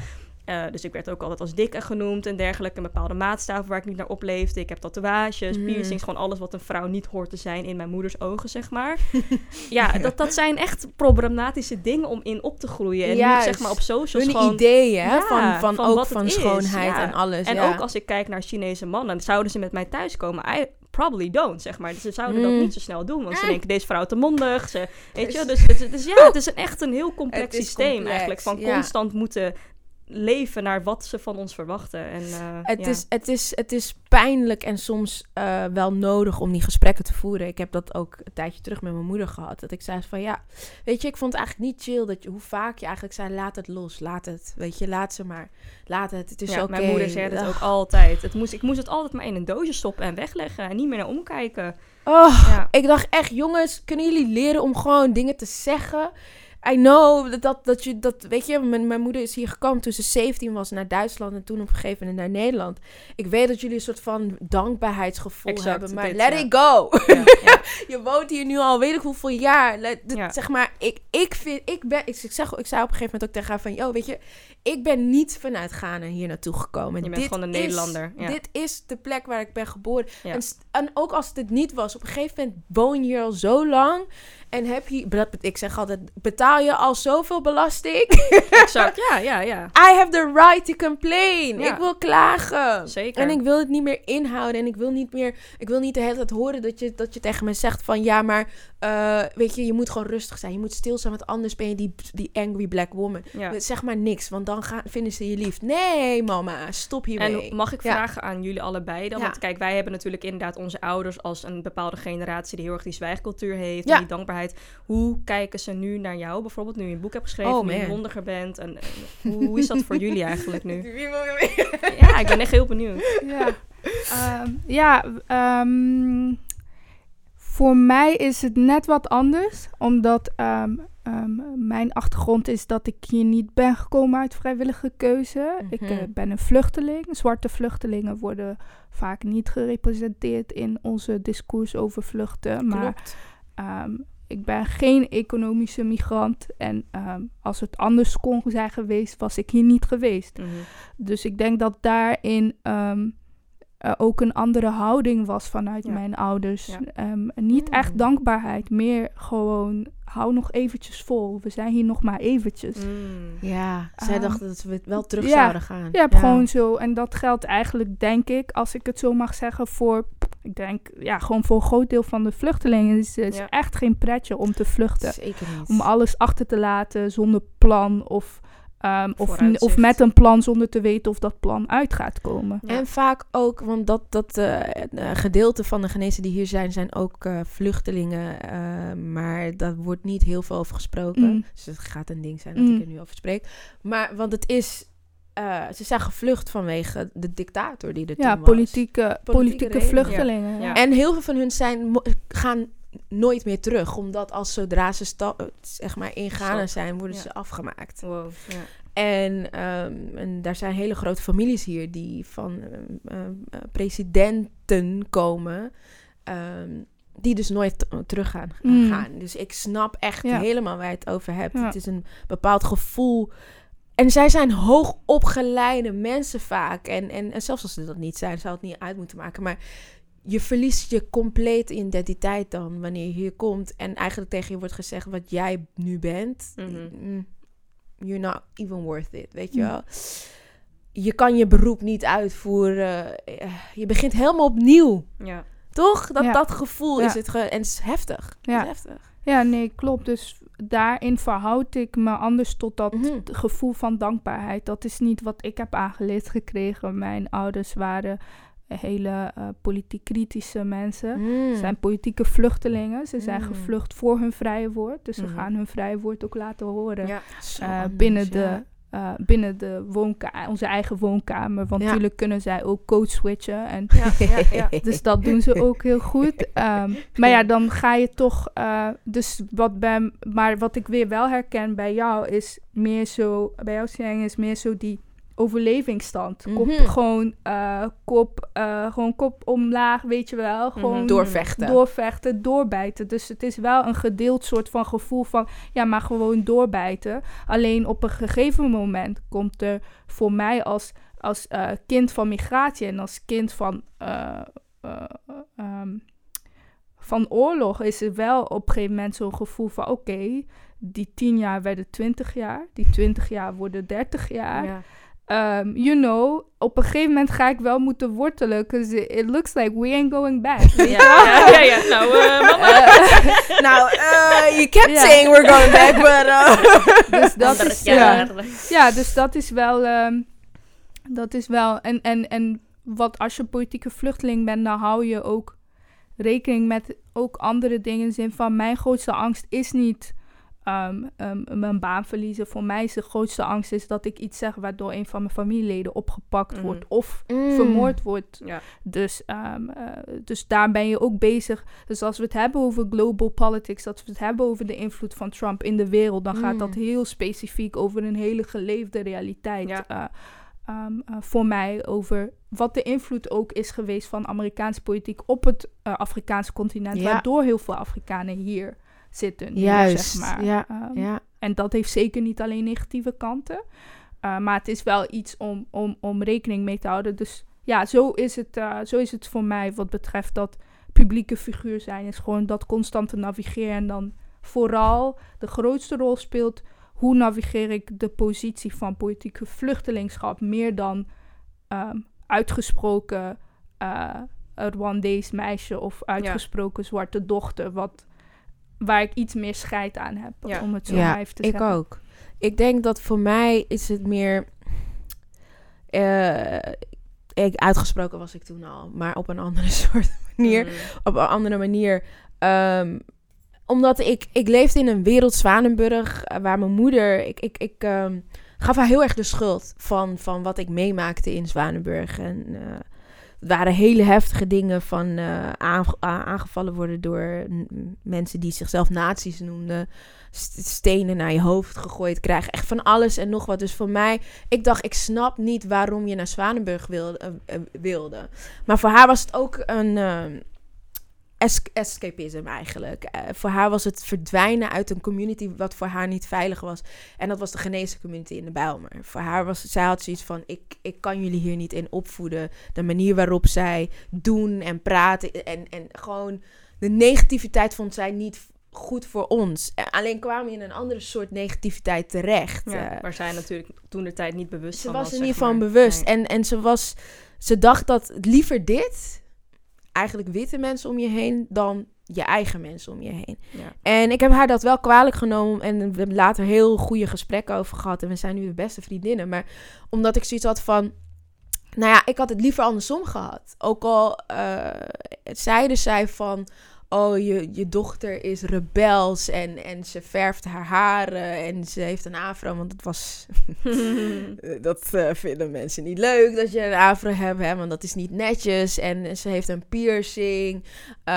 Eh, dus ik werd ook altijd als dikke genoemd en dergelijke. Een bepaalde maatstaven waar ik niet naar opleefde. Ik heb tatoeages, Mm. piercings. Gewoon alles wat een vrouw niet hoort te zijn in mijn moeders ogen, zeg maar. ja, dat, dat zijn echt problematische dingen om in op te groeien. En nu zeg maar op socials Hun gewoon... ideeën Ja, van, van, van ook van schoonheid ja. en alles. En ja. ook als ik kijk naar Chinese mannen, zouden ze met mij thuiskomen? I probably don't, zeg maar. Ze zouden dat Mm. niet zo snel doen, want ze Mm. denken, deze vrouw te mondig. Ze, weet je, Dus- dus, dus, dus ja, het is een, echt een heel complex systeem complex, eigenlijk. Van constant moeten leven naar wat ze van ons verwachten. En, eh, Het, ja. is, het, is, het is pijnlijk en soms eh, wel nodig om die gesprekken te voeren. Ik heb dat ook een tijdje terug met mijn moeder gehad. Dat ik zei van ja, weet je, ik vond het eigenlijk niet chill dat je, hoe vaak je eigenlijk zei: laat het los, laat het. Weet je, laat ze maar. Laat het. Het is ja, oké. Mijn moeder zei Ugh. ook altijd. Het moest, ik moest het altijd maar in een doosje stoppen en wegleggen. En niet meer naar omkijken. Oh, Ja. ik dacht echt, jongens, kunnen jullie leren om gewoon dingen te zeggen? I know dat, dat, dat je dat, weet je, mijn, mijn moeder is hier gekomen toen ze 17 was naar Duitsland en toen op een gegeven moment naar Nederland. Ik weet dat jullie een soort van dankbaarheidsgevoel Exact, hebben, maar dit, let ja. it go. Ja, ja. je woont hier nu al weet ik hoeveel jaar. Let-. Zeg maar, ik, ik vind, ik ben, ik, ik, zeg, ik zei op een gegeven moment ook tegen haar van, yo, weet je, ik ben niet vanuit Ghana hier naartoe gekomen. Je bent Dit gewoon een Nederlander. Dit is de plek waar ik ben geboren. En, en ook als het dit niet was, op een gegeven moment woon je hier al zo lang en heb je, dat- ik zeg altijd, betaal je al zoveel belasting? Exact, ja, ja, ja. I have the right to complain. Ja. Ik wil klagen. Zeker. En ik wil het niet meer inhouden. En ik wil niet meer. Ik wil niet de hele tijd horen dat je, dat je tegen me zegt van ja, maar eh, weet je, je moet gewoon rustig zijn. Je moet stil zijn, want anders ben je die, die angry black woman. Ja. Zeg maar niks, want dan gaan, vinden ze je lief. Nee, mama, stop hiermee. En mag ik Ja. vragen aan jullie allebei dan? Want kijk, wij hebben natuurlijk inderdaad onze ouders als een bepaalde generatie die heel erg die zwijgcultuur heeft Ja. en die dankbaarheid. Hoe kijken ze nu naar jou bijvoorbeeld, nu je een boek hebt geschreven, Oh, nu je mondiger bent? En, en hoe, hoe is dat voor jullie eigenlijk nu? Ja, ik ben echt heel benieuwd. Ja, Ehm, ja ehm, voor mij is het net wat anders. Omdat ehm, ehm, mijn achtergrond is dat ik hier niet ben gekomen uit vrijwillige keuze. Ik Mhm. eh, ben een vluchteling. Zwarte vluchtelingen worden vaak niet gerepresenteerd in onze discours over vluchten. Maar Klopt. Ehm, ik ben geen economische migrant. En ehm, als het anders kon zijn geweest, was ik hier niet geweest. Mhm. Dus ik denk dat daarin ehm, ook een andere houding was vanuit Ja. mijn ouders. Ja. Ehm, niet Mm. echt dankbaarheid, meer gewoon hou nog eventjes vol. We zijn hier nog maar eventjes. Mm. Ja, zij dachten dat we wel terug ja. zouden gaan. Je hebt gewoon zo, en dat geldt eigenlijk, denk ik, als ik het zo mag zeggen, voor, ik denk, ja, gewoon voor een groot deel van de vluchtelingen. Is, het Ja. echt geen pretje om te vluchten. Zeker niet. Om alles achter te laten zonder plan of, ehm, of, of met een plan zonder te weten of dat plan uit gaat komen. Ja. En vaak ook, want dat, dat eh, eh, gedeelte van de genezen die hier zijn, zijn ook eh, vluchtelingen. eh, maar daar wordt niet heel veel over gesproken. Mm. Dus het gaat een ding zijn dat Mm. ik er nu over spreek. Maar, want het is, eh, ze zijn gevlucht vanwege de dictator die er Ja, toen was. politieke, politieke, redenen. vluchtelingen. Ja. Ja. En heel veel van hun zijn, gaan nooit meer terug. Omdat als zodra ze eh, zeg maar in Ghana zijn, worden Ja. ze afgemaakt. Wow, ja. En, ehm, en daar zijn hele grote families hier die van eh, presidenten komen. ehm, die dus nooit terug gaan, Mm. gaan. Dus ik snap echt Ja. helemaal waar je het over hebt. Ja. Het is een bepaald gevoel. En zij zijn hoogopgeleide mensen vaak. En, en, en zelfs als ze dat niet zijn, zou het niet uit moeten maken. Maar je verliest je complete identiteit dan wanneer je hier komt. En eigenlijk tegen je wordt gezegd wat jij nu bent. Mhm. mm, You're not even worth it, weet je Mm. wel. Je kan je beroep niet uitvoeren. Eh, Je begint helemaal opnieuw. ja. Toch? Dat, Ja. dat gevoel Ja. is het. Ge en het is heftig. Ja. Het is heftig. Ja, nee, klopt. Dus daarin verhoud ik me anders tot dat Mhm. gevoel van dankbaarheid. Dat is niet wat ik heb aangeleerd gekregen. Mijn ouders waren hele eh, politiek kritische mensen. Mm. Ze zijn politieke vluchtelingen. Ze zijn Mm. gevlucht voor hun vrije woord. Dus ze Mhm. gaan hun vrije woord ook laten horen. ja. Eh, anders, binnen, ja. de, eh, binnen de woonkamer, onze eigen woonkamer. Want Ja. natuurlijk kunnen zij ook code switchen. En Ja, ja, dus dat doen ze ook heel goed. Ehm, maar ja, dan ga je toch. eh, dus wat bij, maar wat ik weer wel herken bij jou is meer zo. Bij jou Sieng, is meer zo die overlevingsstand. Kop, Mhm. gewoon, eh, kop, eh, gewoon kop omlaag, weet je wel. Gewoon Mhm. Doorvechten. doorvechten, doorbijten. Dus het is wel een gedeeld soort van gevoel van, ja, maar gewoon doorbijten. Alleen op een gegeven moment komt er voor mij als, als eh, kind van migratie en als kind van, eh, eh, ehm, van oorlog, is er wel op een gegeven moment zo'n gevoel van, oké, die tien jaar werden twintig jaar, die twintig jaar worden dertig jaar. Ja. Um, you know, op een gegeven moment ga ik wel moeten wortelen, because it, it looks like we ain't going back. Ja, ja, ja, ja. Nou, eh, mama. nou, eh, you kept saying we're going back, but... uh, Dus dat Andere is, jaar. ja. ja, dus dat is wel, ehm, dat is wel, en, en, en wat als je politieke vluchteling bent, dan hou je ook rekening met ook andere dingen. In de zin van, mijn grootste angst is niet ehm, ehm, mijn baan verliezen. Voor mij is de grootste angst is dat ik iets zeg waardoor een van mijn familieleden opgepakt Mhm. wordt of Mm. vermoord wordt. Ja. Dus, ehm, eh, dus daar ben je ook bezig. Dus als we het hebben over global politics, als we het hebben over de invloed van Trump in de wereld, dan gaat Mm. dat heel specifiek over een hele geleefde realiteit. Ja. eh, ehm, eh, voor mij over wat de invloed ook is geweest van Amerikaanse politiek op het Afrikaanse continent, Ja. waardoor heel veel Afrikanen hier zitten. nu, Juist, zeg maar. ja, Ehm, Ja. en dat heeft zeker niet alleen negatieve kanten. Uh, maar het is wel iets om, om, om rekening mee te houden. Dus ja, zo is, het, uh, zo is het voor mij wat betreft dat publieke figuur zijn. Is gewoon dat constante navigeren. En dan vooral de grootste rol speelt... hoe navigeer ik de positie van politieke vluchtelingschap... meer dan um, uitgesproken uh, Rwandees meisje... of uitgesproken ja. zwarte dochter... Wat, waar ik iets meer scheid aan heb, ja. om het zo ja, even te zeggen. Ik ook. Ik denk dat voor mij is het meer... Uh, ik, uitgesproken was ik toen al, maar op een andere soort manier. Mm. Op een andere manier. Um, omdat ik, ik leefde in een wereld Zwanenburg, waar mijn moeder... Ik, ik, ik um, gaf haar heel erg de schuld van, van wat ik meemaakte in Zwanenburg. En uh, het waren hele heftige dingen van uh, aangevallen worden door mensen die zichzelf nazi's noemden. Stenen naar je hoofd gegooid krijgen. Echt van alles en nog wat. Dus voor mij, ik dacht, ik snap niet waarom je naar Zwanenburg wilde. Uh, wilde. Maar voor haar was het ook een es escapism eigenlijk. Uh, voor haar was het verdwijnen uit een community wat voor haar niet veilig was. En dat was de Geneesche community in de Bijlmer. Voor haar was, zij had zoiets van, ik, ik kan jullie hier niet in opvoeden. De manier waarop zij doen en praten en, en gewoon de negativiteit vond zij niet goed voor ons. Alleen kwamen we in een andere soort negativiteit terecht. Ja, waar zij natuurlijk toen de tijd niet bewust ze van was. was. er niet van bewust. Nee. En, en ze was... Ze dacht dat liever dit, eigenlijk witte mensen om je heen, dan je eigen mensen om je heen. Ja. En ik heb haar dat wel kwalijk genomen en we hebben later heel goede gesprekken over gehad. En we zijn nu de beste vriendinnen. Maar omdat ik zoiets had van... Nou ja, ik had het liever andersom gehad. Ook al uh, zeiden zij van oh, je, je dochter is rebels en, en ze verft haar haren en ze heeft een afro, want het was... dat uh, vinden mensen niet leuk dat je een afro hebt, hè, want dat is niet netjes. En ze heeft een piercing. Uh,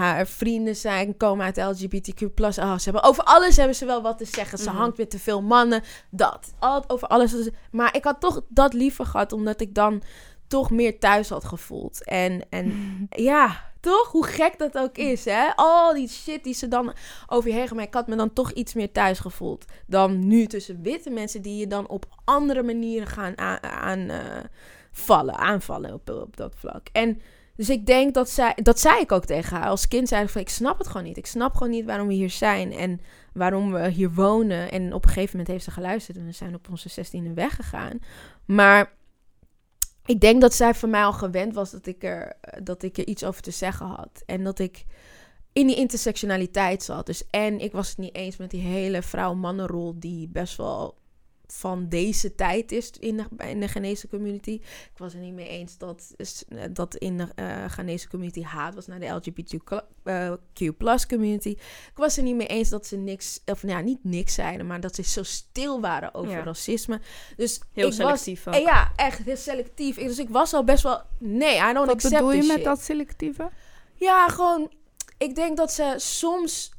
haar vrienden zijn, komen uit LGBTQ+. Oh, ze hebben, over alles hebben ze wel wat te zeggen. Ze Mhm. hangt met te veel mannen. Dat. Al, over alles. Maar ik had toch dat liever gehad, omdat ik dan toch meer thuis had gevoeld. En, en ja, toch? Hoe gek dat ook is, hè? Al die shit die ze dan over je heen maar Ik had me dan toch iets meer thuis gevoeld dan nu tussen witte mensen die je dan op andere manieren gaan aan, aan uh, vallen, aanvallen op, op dat vlak. En dus ik denk dat zij, dat zei ik ook tegen haar. Als kind zei ik van, ik snap het gewoon niet. Ik snap gewoon niet waarom we hier zijn en waarom we hier wonen. En op een gegeven moment heeft ze geluisterd en we zijn op onze zestiende weggegaan. Maar ik denk dat zij van mij al gewend was dat ik, er, dat ik er iets over te zeggen had. En dat ik in die intersectionaliteit zat. Dus en ik was het niet eens met die hele vrouw-mannenrol die best wel van deze tijd is in de, in de Ghanese community. Ik was het niet mee eens dat, dat in de uh, Ghanese community haat was naar de LGBTQ plus community. Ik was er niet mee eens dat ze niks, of nou ja, niet niks zeiden, maar dat ze zo stil waren over Ja. racisme. Dus Heel ik selectief was. Ja, echt heel selectief. Dus ik was al best wel, nee, I don't Wat accept bedoel je met shit. dat selectieve? Ja, gewoon, ik denk dat ze soms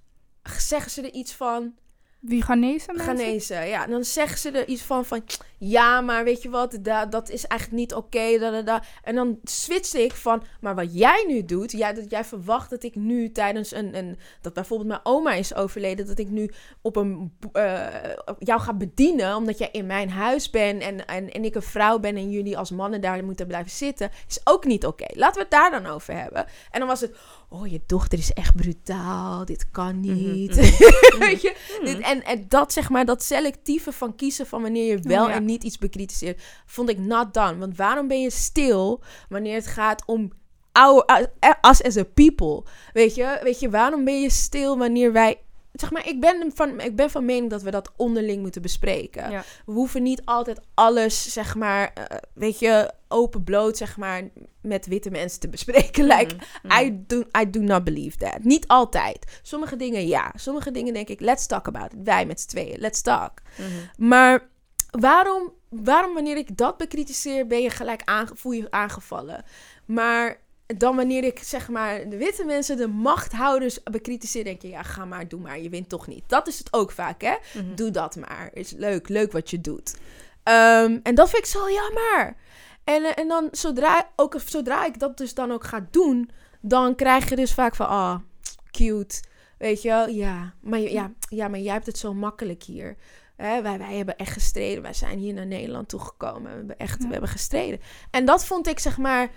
zeggen ze er iets van, Wie Ghanese mensen? Ghanese, ja. En dan zeggen ze er iets van, van ja, maar weet je wat, da, dat is eigenlijk niet oké, da. En dan switchte ik van, maar wat jij nu doet, jij, dat jij verwacht dat ik nu tijdens een, een, dat bijvoorbeeld mijn oma is overleden, dat ik nu op een, eh, jou ga bedienen, omdat jij in mijn huis bent en, en, en ik een vrouw ben en jullie als mannen daar moeten blijven zitten, is ook niet oké. Laten we het daar dan over hebben. En dan was het, oh, je dochter is echt brutaal, dit kan niet. Weet je? Dit, en, en dat zeg maar, dat selectieve van kiezen van wanneer je wel Ja. en niet iets bekritiseert, vond ik not done. Want waarom ben je stil wanneer het gaat om our, us as a people? Weet je, weet je, waarom ben je stil wanneer wij zeg maar, ik ben, van, ik ben van mening dat we dat onderling moeten bespreken. Ja. We hoeven niet altijd alles, zeg maar, eh, weet je, open bloot, zeg maar, met witte mensen te bespreken. Like, Mhm. I, do, I do not believe that. Niet altijd. Sommige dingen ja. Sommige dingen denk ik, let's talk about it. Wij met z'n tweeën, let's talk. Mhm. Maar waarom, waarom wanneer ik dat bekritiseer, ben je gelijk aange, voel je aangevallen? Maar dan wanneer ik zeg maar de witte mensen, de machthouders bekritiseer, denk je, ja, ga maar, doe maar, je wint toch niet. Dat is het ook vaak, hè? Mhm. Doe dat maar. Is leuk, leuk wat je doet. Ehm, en dat vind ik zo jammer. En, eh, en dan zodra, ook, zodra ik dat dus dan ook ga doen, dan krijg je dus vaak van, ah, cute. Weet je wel, ja. Maar, ja, ja, maar jij hebt het zo makkelijk hier. Hè, wij, wij hebben echt gestreden. Wij zijn hier naar Nederland toegekomen. We hebben echt Ja. we hebben gestreden. En dat vond ik, zeg maar...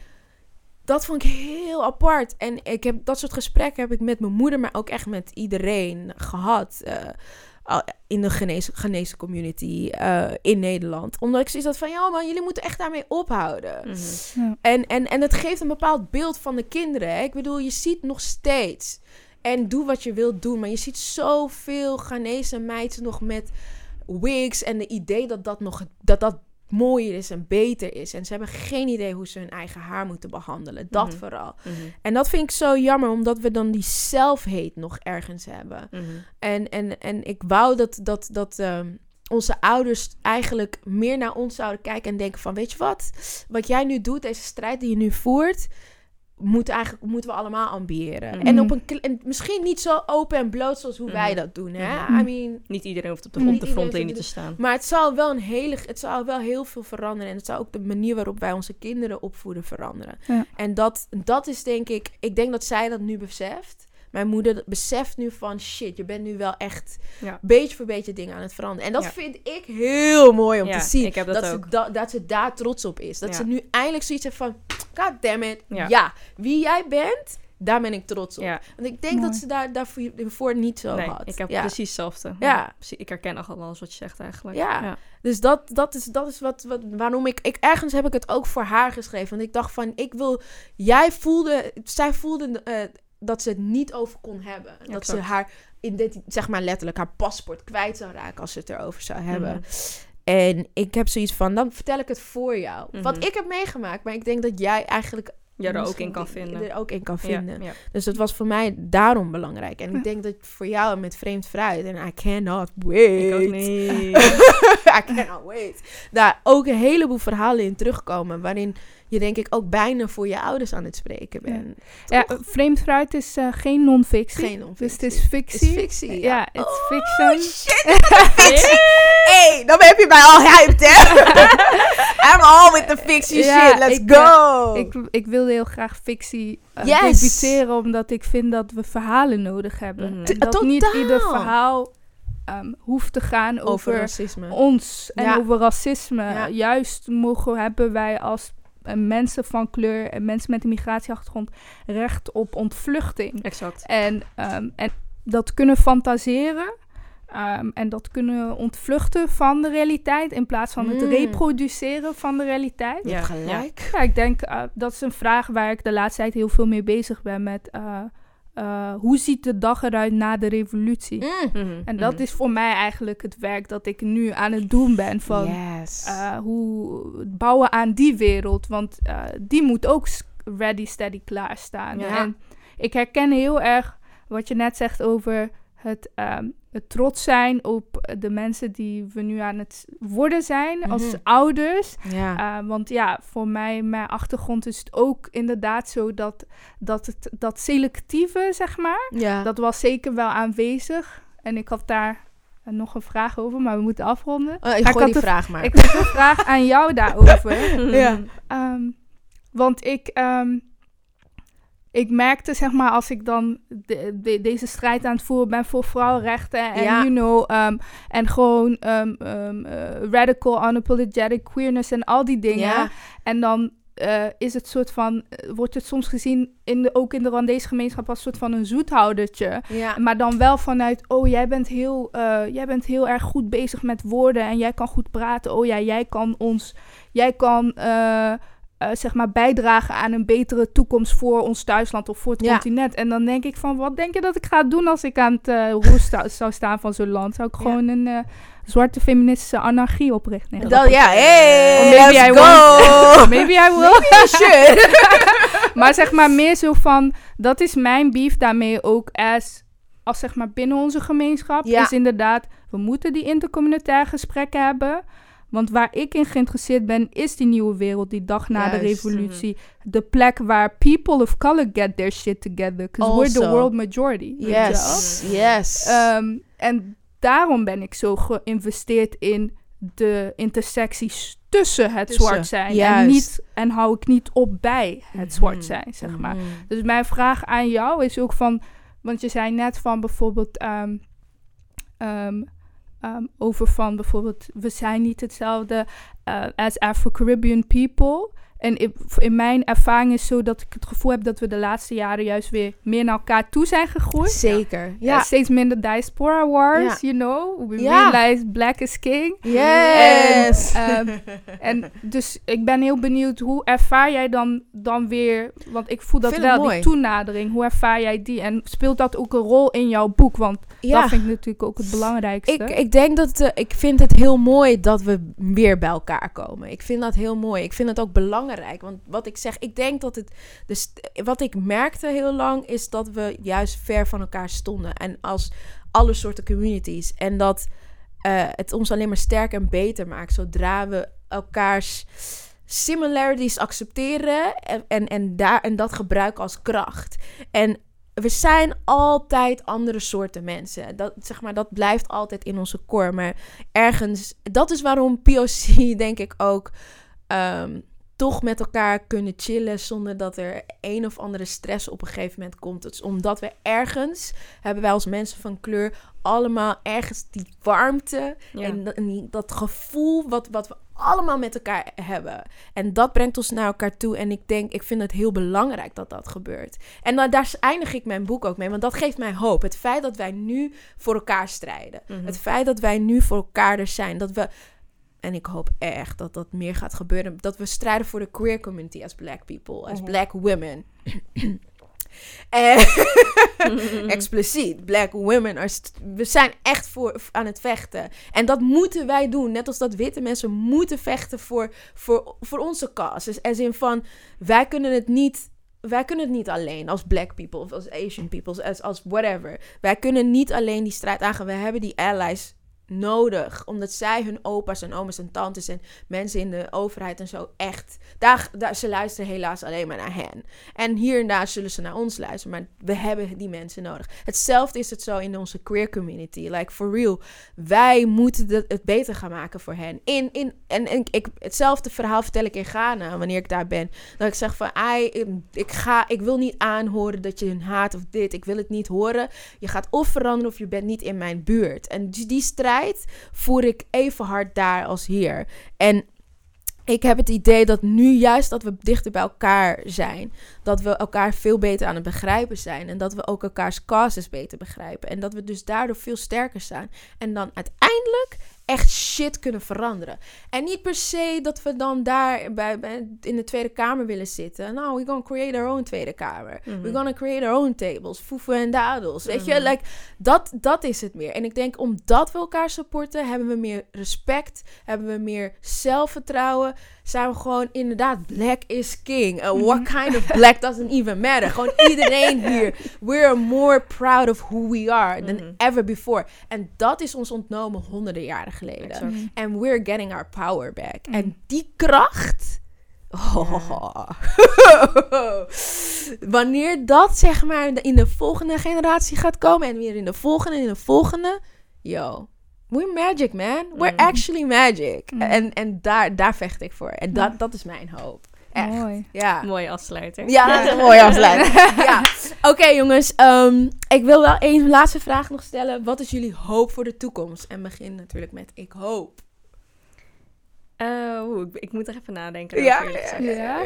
Dat vond ik heel apart. En ik heb dat soort gesprekken heb ik met mijn moeder, maar ook echt met iedereen gehad. eh, in de genezen community eh, in Nederland. Omdat ik zoiets had van, ja man, jullie moeten echt daarmee ophouden. Mhm. Ja. En, en, en het geeft een bepaald beeld van de kinderen. Hè? Ik bedoel, je ziet nog steeds. En doe wat je wilt doen. Maar je ziet zoveel Ghanese meiden nog met wigs. En de idee dat dat nog dat dat mooier is en beter is. En ze hebben geen idee hoe ze hun eigen haar moeten behandelen. Dat Mhm. vooral. Mhm. En dat vind ik zo jammer, omdat we dan die self-hate nog ergens hebben. Mhm. En, en, en ik wou dat, dat, dat ehm, onze ouders eigenlijk meer naar ons zouden kijken en denken van... Weet je wat? Wat jij nu doet, deze strijd die je nu voert... Moet eigenlijk, moeten we allemaal ambiëren. Mhm. En, op een, en misschien niet zo open en bloot zoals hoe wij Mhm. dat doen. Hè? Mhm. I mean, Niet iedereen hoeft op de, op de frontlinie te staan. maar het zal wel een hele, het zal wel heel veel veranderen. En het zal ook de manier waarop wij onze kinderen opvoeden veranderen. Ja. En dat, dat is denk ik, ik denk dat zij dat nu beseft. Mijn moeder beseft nu van shit, je bent nu wel echt Ja. beetje voor beetje dingen aan het veranderen. En dat Ja. vind ik heel mooi om te zien. ik heb dat Ze, ook. da- dat ze daar trots op is. Dat ze nu eindelijk zoiets heeft van, god damn it, ja. Wie jij bent, daar ben ik trots op. Ja. Want ik denk Mooi. dat ze daar, daarvoor, niet zo Nee, had. ik heb ja. precies hetzelfde. Ja. Ik herken al alles wat je zegt eigenlijk. Ja. Dus dat, dat is, dat is wat, wat, waarom ik, ik... Ergens heb ik het ook voor haar geschreven. Want ik dacht van, ik wil... Jij voelde... Zij voelde eh, dat ze het niet over kon hebben. Dat ze haar, identi- zeg maar letterlijk, haar paspoort kwijt zou raken als ze het erover zou hebben. Mhm. En ik heb zoiets van, dan vertel ik het voor jou. Mhm. Wat ik heb meegemaakt, maar ik denk dat jij eigenlijk... Ja, er ook in kan vinden. Er ook in kan vinden. ja. Dus dat was voor mij daarom belangrijk. En ik denk dat voor jou met vreemd fruit... En I cannot wait. Ik ook niet. I cannot wait. Daar ook een heleboel verhalen in terugkomen. Waarin je denk ik ook bijna voor je ouders aan het spreken bent. Ja, vreemd fruit is eh, geen non-fictie. Geen non-fictie. Dus het is fictie. Is fictie, Ja, ja. it's Oh, fiction. shit. hey, dan heb je mij al hyped, hè? I'm all with the fiction Ja, shit. Let's ik, go. Ik, ik wilde heel graag fictie uh, Yes. debuteren, omdat ik vind dat we verhalen nodig hebben. Mhm. En dat Totaal. niet ieder verhaal ehm, hoeft te gaan over ons en Ja. over racisme. Ja. Juist mogen hebben wij als mensen van kleur en mensen met een migratieachtergrond recht op ontvluchting. Exact. En, ehm, en dat kunnen fantaseren. ehm, en dat kunnen ontvluchten van de realiteit in plaats van het Mm. reproduceren van de realiteit. Ja, gelijk. Ja, ik denk eh, dat is een vraag waar ik de laatste tijd heel veel mee bezig ben met eh, eh, hoe ziet de dag eruit na de revolutie? Mm. Mhm, En dat mhm. is voor mij eigenlijk het werk dat ik nu aan het doen ben van yes. eh, hoe het bouwen aan die wereld, want eh, die moet ook ready, steady, klaarstaan. Ja. En ik herken heel erg wat je net zegt over het, ehm, het trots zijn op de mensen die we nu aan het worden zijn als Mhm. ouders. ja. Uh, want ja, voor mij, mijn achtergrond is het ook inderdaad zo dat, dat, het, dat selectieve, zeg maar, ja. dat was zeker wel aanwezig. En ik had daar uh, nog een vraag over, maar we moeten afronden. Oh, ik had die de- vraag maar. Ik heb een vraag aan jou daarover. Ja. Ehm, want ik, ehm, ik merkte, zeg maar, als ik dan de- de- deze strijd aan het voeren ben voor vrouwenrechten en, Ja. you know, ehm, en gewoon ehm, ehm, eh, radical, unapologetic queerness en al die dingen. Ja. En dan eh, is het soort van, eh, wordt het soms gezien, in de, ook in de Rwandese gemeenschap, als soort van een zoethoudertje. Ja. Maar dan wel vanuit, oh, jij bent, heel, jij bent heel erg goed bezig met woorden en jij kan goed praten. Oh ja, jij kan ons, jij kan, eh, zeg maar bijdragen aan een betere toekomst voor ons thuisland of voor het Ja. continent. En dan denk ik van, wat denk je dat ik ga doen als ik aan het roer sta- zou staan van zo'n land? Zou ik Ja. gewoon een eh, zwarte feministische anarchie oprichten? Nee, Dat, ja, hey, Or maybe let's I go! Maybe I will. Maar zeg maar meer zo van, dat is mijn beef daarmee ook as, als zeg maar binnen onze gemeenschap. Ja. Is inderdaad, we moeten die intercommunitaire gesprekken hebben. Want waar ik in geïnteresseerd ben, is die nieuwe wereld, die dag na de Juist, revolutie. De plek waar people of color get their shit together. Because we're the world majority. Yes, yes. Ehm, en daarom ben ik zo geïnvesteerd in de intersecties tussen het Tussen, zwart zijn. En, niet, en hou ik niet op bij het zwart zijn, zeg maar. Mhm. Dus mijn vraag aan jou is ook van... Want je zei net van bijvoorbeeld... ehm, ehm, ehm, over van bijvoorbeeld... We zijn niet hetzelfde eh, as Afro-Caribbean people. En in, mijn ervaring is zo dat ik het gevoel heb... dat we de laatste jaren juist weer meer naar elkaar toe zijn gegroeid. Zeker. Ja. Ja. steeds minder diaspora wars, Ja. you know. We Ja. realize black is king. Yes. En, ehm, en dus ik ben heel benieuwd, hoe ervaar jij dan, dan weer... Want ik voel dat wel, mooi. die toenadering. Hoe ervaar jij die? En speelt dat ook een rol in jouw boek? Want ja. dat vind ik natuurlijk ook het belangrijkste. Ik, ik denk dat eh, ik vind het heel mooi dat we weer bij elkaar komen. Ik vind dat heel mooi. Ik vind het ook belangrijk. Want wat ik zeg, ik denk dat het. Dus wat ik merkte heel lang is dat we juist ver van elkaar stonden. En als alle soorten communities. En dat eh, het ons alleen maar sterker en beter maakt zodra we elkaars similarities accepteren en, en, en, daar, en dat gebruiken als kracht. En we zijn altijd andere soorten mensen. Dat, zeg maar, dat blijft altijd in onze core. Maar ergens, dat is waarom POC denk ik ook ehm, toch met elkaar kunnen chillen zonder dat er een of andere stress op een gegeven moment komt. Het is omdat we ergens, hebben wij als mensen van kleur allemaal ergens die warmte Ja. en, dat- en die- dat gevoel wat, wat we allemaal met elkaar hebben. En dat brengt ons naar elkaar toe. En ik denk, ik vind het heel belangrijk dat dat gebeurt. En dan, daar eindig ik mijn boek ook mee, want dat geeft mij hoop. Het feit dat wij nu voor elkaar strijden. Mhm. Het feit dat wij nu voor elkaar er zijn. Dat we, en ik hoop echt dat dat meer gaat gebeuren. Dat we strijden voor de queer community as black people, as Mhm. black women. en expliciet, black women. We zijn echt voor, aan het vechten. En dat moeten wij doen. Net als dat witte mensen moeten vechten voor, voor, voor onze cause. Dus as in van, wij kunnen het niet... Wij kunnen het niet alleen als black people of als Asian people, als, als whatever. Wij kunnen niet alleen die strijd aangaan. We hebben die allies nodig. Omdat zij hun opa's en oma's en tantes en mensen in de overheid en zo echt... Daar, daar, ze luisteren helaas alleen maar naar hen. En hier en daar zullen ze naar ons luisteren. Maar we hebben die mensen nodig. Hetzelfde is het zo in onze queer community. Like, for real. Wij moeten het, beter gaan maken voor hen. In, in, en en ik, hetzelfde verhaal vertel ik in Ghana, wanneer ik daar ben. Dat ik zeg van, ik, ga, ik wil niet aanhoren dat je hun haat of dit. Ik wil het niet horen. Je gaat of veranderen of je bent niet in mijn buurt. En die, die voer ik even hard daar als hier. En ik heb het idee dat nu juist dat we dichter bij elkaar zijn, dat we elkaar veel beter aan het begrijpen zijn en dat we ook elkaars causes beter begrijpen en dat we dus daardoor veel sterker staan en dan uiteindelijk echt shit kunnen veranderen. En niet per se dat we dan daar bij, bij- in de Tweede Kamer willen zitten. Nou, we're gonna create our own Tweede Kamer. Mhm. We're gonna create our own tables. Foefen en dadels. Weet je, Mhm. like, dat, dat is het meer. En ik denk, omdat we elkaar supporten, hebben we meer respect. Hebben we meer zelfvertrouwen. Zijn we gewoon inderdaad, black is king. Uh, what kind of black doesn't even matter. Gewoon iedereen hier. We're more proud of who we are than Mhm. ever before. En dat is ons ontnomen honderden jaren geleden. Exact. And we're getting our power back. Mm. En die kracht. Oh. Wanneer dat zeg maar in de volgende generatie gaat komen en weer in de volgende en in de volgende. Yo, we're magic man. We're Mm. actually magic. Mm. En, en daar, daar vecht ik voor. En dat, Ja. dat is mijn hoop. Echt. Mooi. Ja. Mooie afsluiter. Ja, dat is een mooie afsluiting. ja. Oké jongens, ehm, ik wil wel één laatste vraag nog stellen. Wat is jullie hoop voor de toekomst? En begin natuurlijk met ik hoop. Eh, oeh, ik, ik moet er even nadenken. Ja, ja.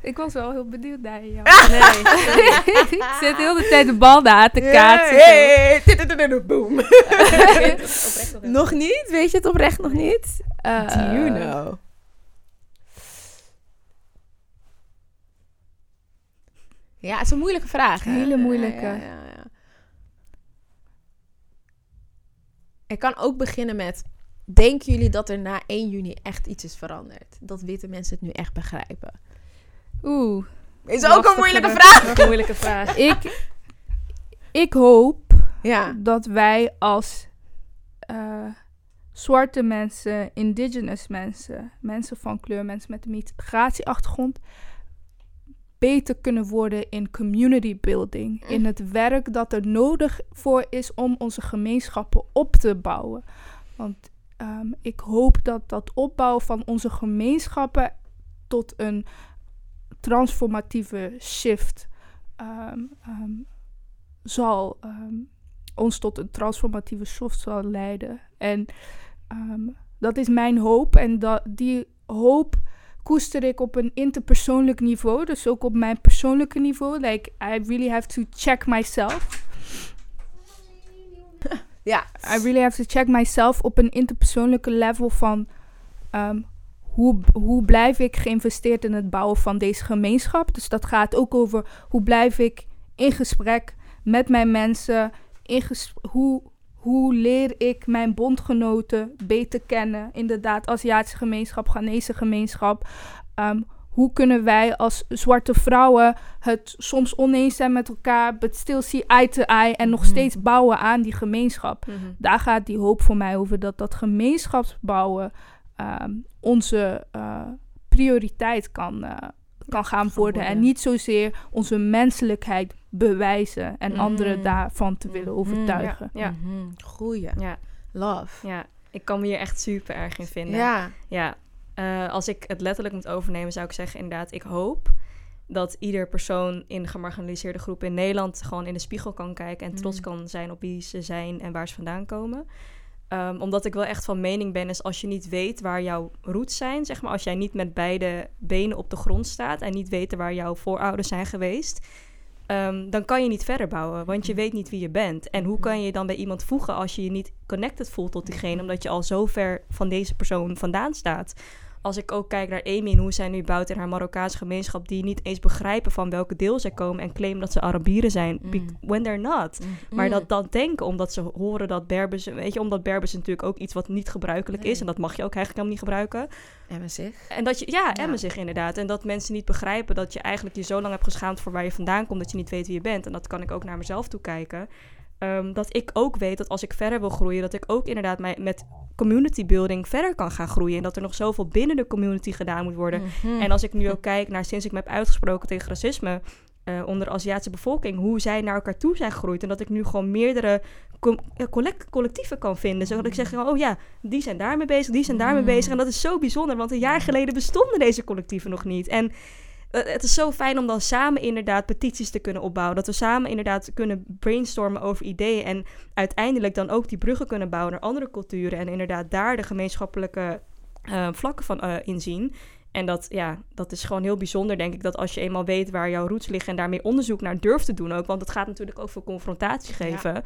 Ik was wel heel benieuwd naar jou. Nee. ik zit heel de tijd de bal daar te kaatsen. hey, Boom. Oprecht nog niet? Weet je het oprecht nog niet? Eh, Do you know? Ja, het is een moeilijke vraag. Hele moeilijke. Ja, ja, ja, ja. Ik kan ook beginnen met... Denken jullie dat er na 1 juni echt iets is veranderd? Dat witte mensen het nu echt begrijpen? Oeh. Is ook een moeilijke vraag. Een moeilijke vraag. Ik, ik hoop Ja. dat wij als eh, zwarte mensen, indigenous mensen, mensen van kleur, mensen met een migratieachtergrond, beter kunnen worden in community building. In het werk dat er nodig voor is om onze gemeenschappen op te bouwen. Want ehm, ik hoop dat dat opbouwen van onze gemeenschappen tot een transformatieve shift ehm, ehm, zal ons tot een transformatieve shift zal leiden. En dat is mijn hoop. En dat, die hoop koester ik op een interpersoonlijk niveau. Dus ook op mijn persoonlijke niveau. Like, I really have to check myself. Ja. I really have to check myself op een interpersoonlijke level van ehm, hoe, hoe blijf ik geïnvesteerd in het bouwen van deze gemeenschap. Dus dat gaat ook over hoe blijf ik in gesprek met mijn mensen. In hoe, hoe leer ik mijn bondgenoten beter kennen. Inderdaad, Aziatische gemeenschap, Ghanese gemeenschap. Ehm, hoe kunnen wij als zwarte vrouwen het soms oneens zijn met elkaar, but still see eye to eye en nog Mhm. steeds bouwen aan die gemeenschap. Mhm. Daar gaat die hoop voor mij over dat dat gemeenschapsbouwen ehm, onze eh, prioriteit kan, eh, kan gaan worden. En niet zozeer onze menselijkheid bewijzen en anderen daarvan te willen Mhm. overtuigen. Ja. Mhm. Goeie. Ja, Love. ja, ik kan me hier echt super erg in vinden. Ja. Ja, eh, als ik het letterlijk moet overnemen, zou ik zeggen inderdaad, ik hoop dat ieder persoon in gemarginaliseerde groepen in Nederland gewoon in de spiegel kan kijken en trots Mm. kan zijn op wie ze zijn en waar ze vandaan komen. Ehm, omdat ik wel echt van mening ben, is als je niet weet waar jouw roots zijn, zeg maar, als jij niet met beide benen op de grond staat en niet weet waar jouw voorouders zijn geweest, ehm, dan kan je niet verder bouwen, want je weet niet wie je bent. En hoe kan je je dan bij iemand voegen als je je niet connected voelt tot diegene, omdat je al zo ver van deze persoon vandaan staat? Als ik ook kijk naar Amy en hoe zij nu bouwt in haar Marokkaanse gemeenschap, die niet eens begrijpen van welke deel zij komen en claimen dat ze Arabieren zijn, Mm. when they're not. Maar Mm. dat dan denken, omdat ze horen dat Berbers, weet je, omdat Berbers natuurlijk ook iets wat niet gebruikelijk Nee. is. En dat mag je ook eigenlijk helemaal niet gebruiken. En met zich. En dat je, ja, Ja. emmen zich inderdaad. En dat mensen niet begrijpen dat je eigenlijk je zo lang hebt geschaamd voor waar je vandaan komt, dat je niet weet wie je bent. En dat kan ik ook naar mezelf toe kijken. Ehm, dat ik ook weet dat als ik verder wil groeien, dat ik ook inderdaad mij met community building verder kan gaan groeien. En dat er nog zoveel binnen de community gedaan moet worden. Mhm. En als ik nu ook kijk naar sinds ik me heb uitgesproken tegen racisme eh, onder de Aziatische bevolking, hoe zij naar elkaar toe zijn gegroeid. En dat ik nu gewoon meerdere eh, collect- collectieven kan vinden. Zodat ik zeg, oh ja, die zijn daarmee bezig, die zijn daarmee Mm. bezig. En dat is zo bijzonder, want een jaar geleden bestonden deze collectieven nog niet. En het is zo fijn om dan samen inderdaad petities te kunnen opbouwen. Dat we samen inderdaad kunnen brainstormen over ideeën. En uiteindelijk dan ook die bruggen kunnen bouwen naar andere culturen. En inderdaad daar de gemeenschappelijke eh, vlakken van eh, inzien. En dat, ja, dat is gewoon heel bijzonder, denk ik. Dat als je eenmaal weet waar jouw roots liggen en daarmee onderzoek naar durft te doen ook. Want het gaat natuurlijk ook voor confrontatie geven.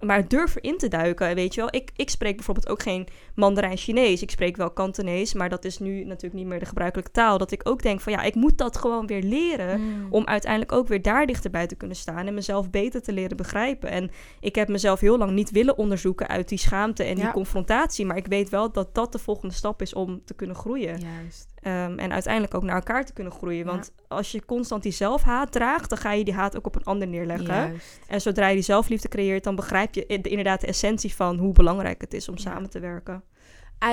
Maar durf erin te duiken, weet je wel. Ik, ik spreek bijvoorbeeld ook geen Mandarijn Chinees. Ik spreek wel Kantonees, maar dat is nu natuurlijk niet meer de gebruikelijke taal. Dat ik ook denk van ja, ik moet dat gewoon weer leren Mm. om uiteindelijk ook weer daar dichterbij te kunnen staan en mezelf beter te leren begrijpen. En ik heb mezelf heel lang niet willen onderzoeken uit die schaamte en die confrontatie, maar ik weet wel dat dat de volgende stap is om te kunnen groeien. Juist. Ehm, en uiteindelijk ook naar elkaar te kunnen groeien. Want als je constant die zelfhaat draagt, dan ga je die haat ook op een ander neerleggen. Juist. En zodra je die zelfliefde creëert, dan begrijp je inderdaad de essentie van hoe belangrijk het is om Ja. samen te werken.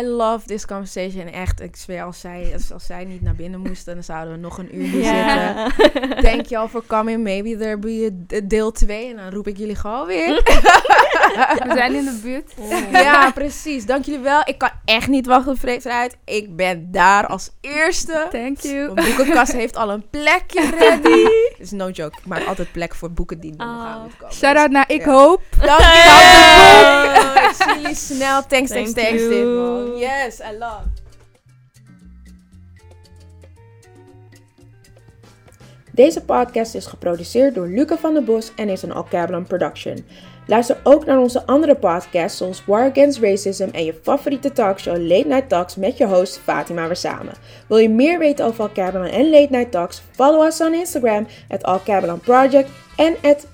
I love this conversation. Echt, ik zweer, als zij, als, als zij niet naar binnen moesten, dan zouden we nog een uur hier zitten. Thank you all for coming. Maybe there be a deel 2. En dan roep ik jullie gewoon weer. We zijn in de buurt. ja, precies. Dank jullie wel. Ik kan echt niet wachten op. Ik ben daar als eerste. Thank you. Mijn boekenkast heeft al een plekje ready. is no joke. Ik maak altijd plek voor boeken die nog aan Oh. moeten komen. Shout out naar Ik Ja. Hoop. Dank je. Zie jullie snel. Thanks, thanks, Thank thanks. Yes, I love. Deze podcast is geproduceerd door Luca van der Bos en is een Alcablon production. Luister ook naar onze andere podcasts zoals War Against Racism en je favoriete talkshow Late Night Talks met je host Fatima Wersame. Wil je meer weten over Alcablon en Late Night Talks? Follow us on Instagram at Alcablon Project en at.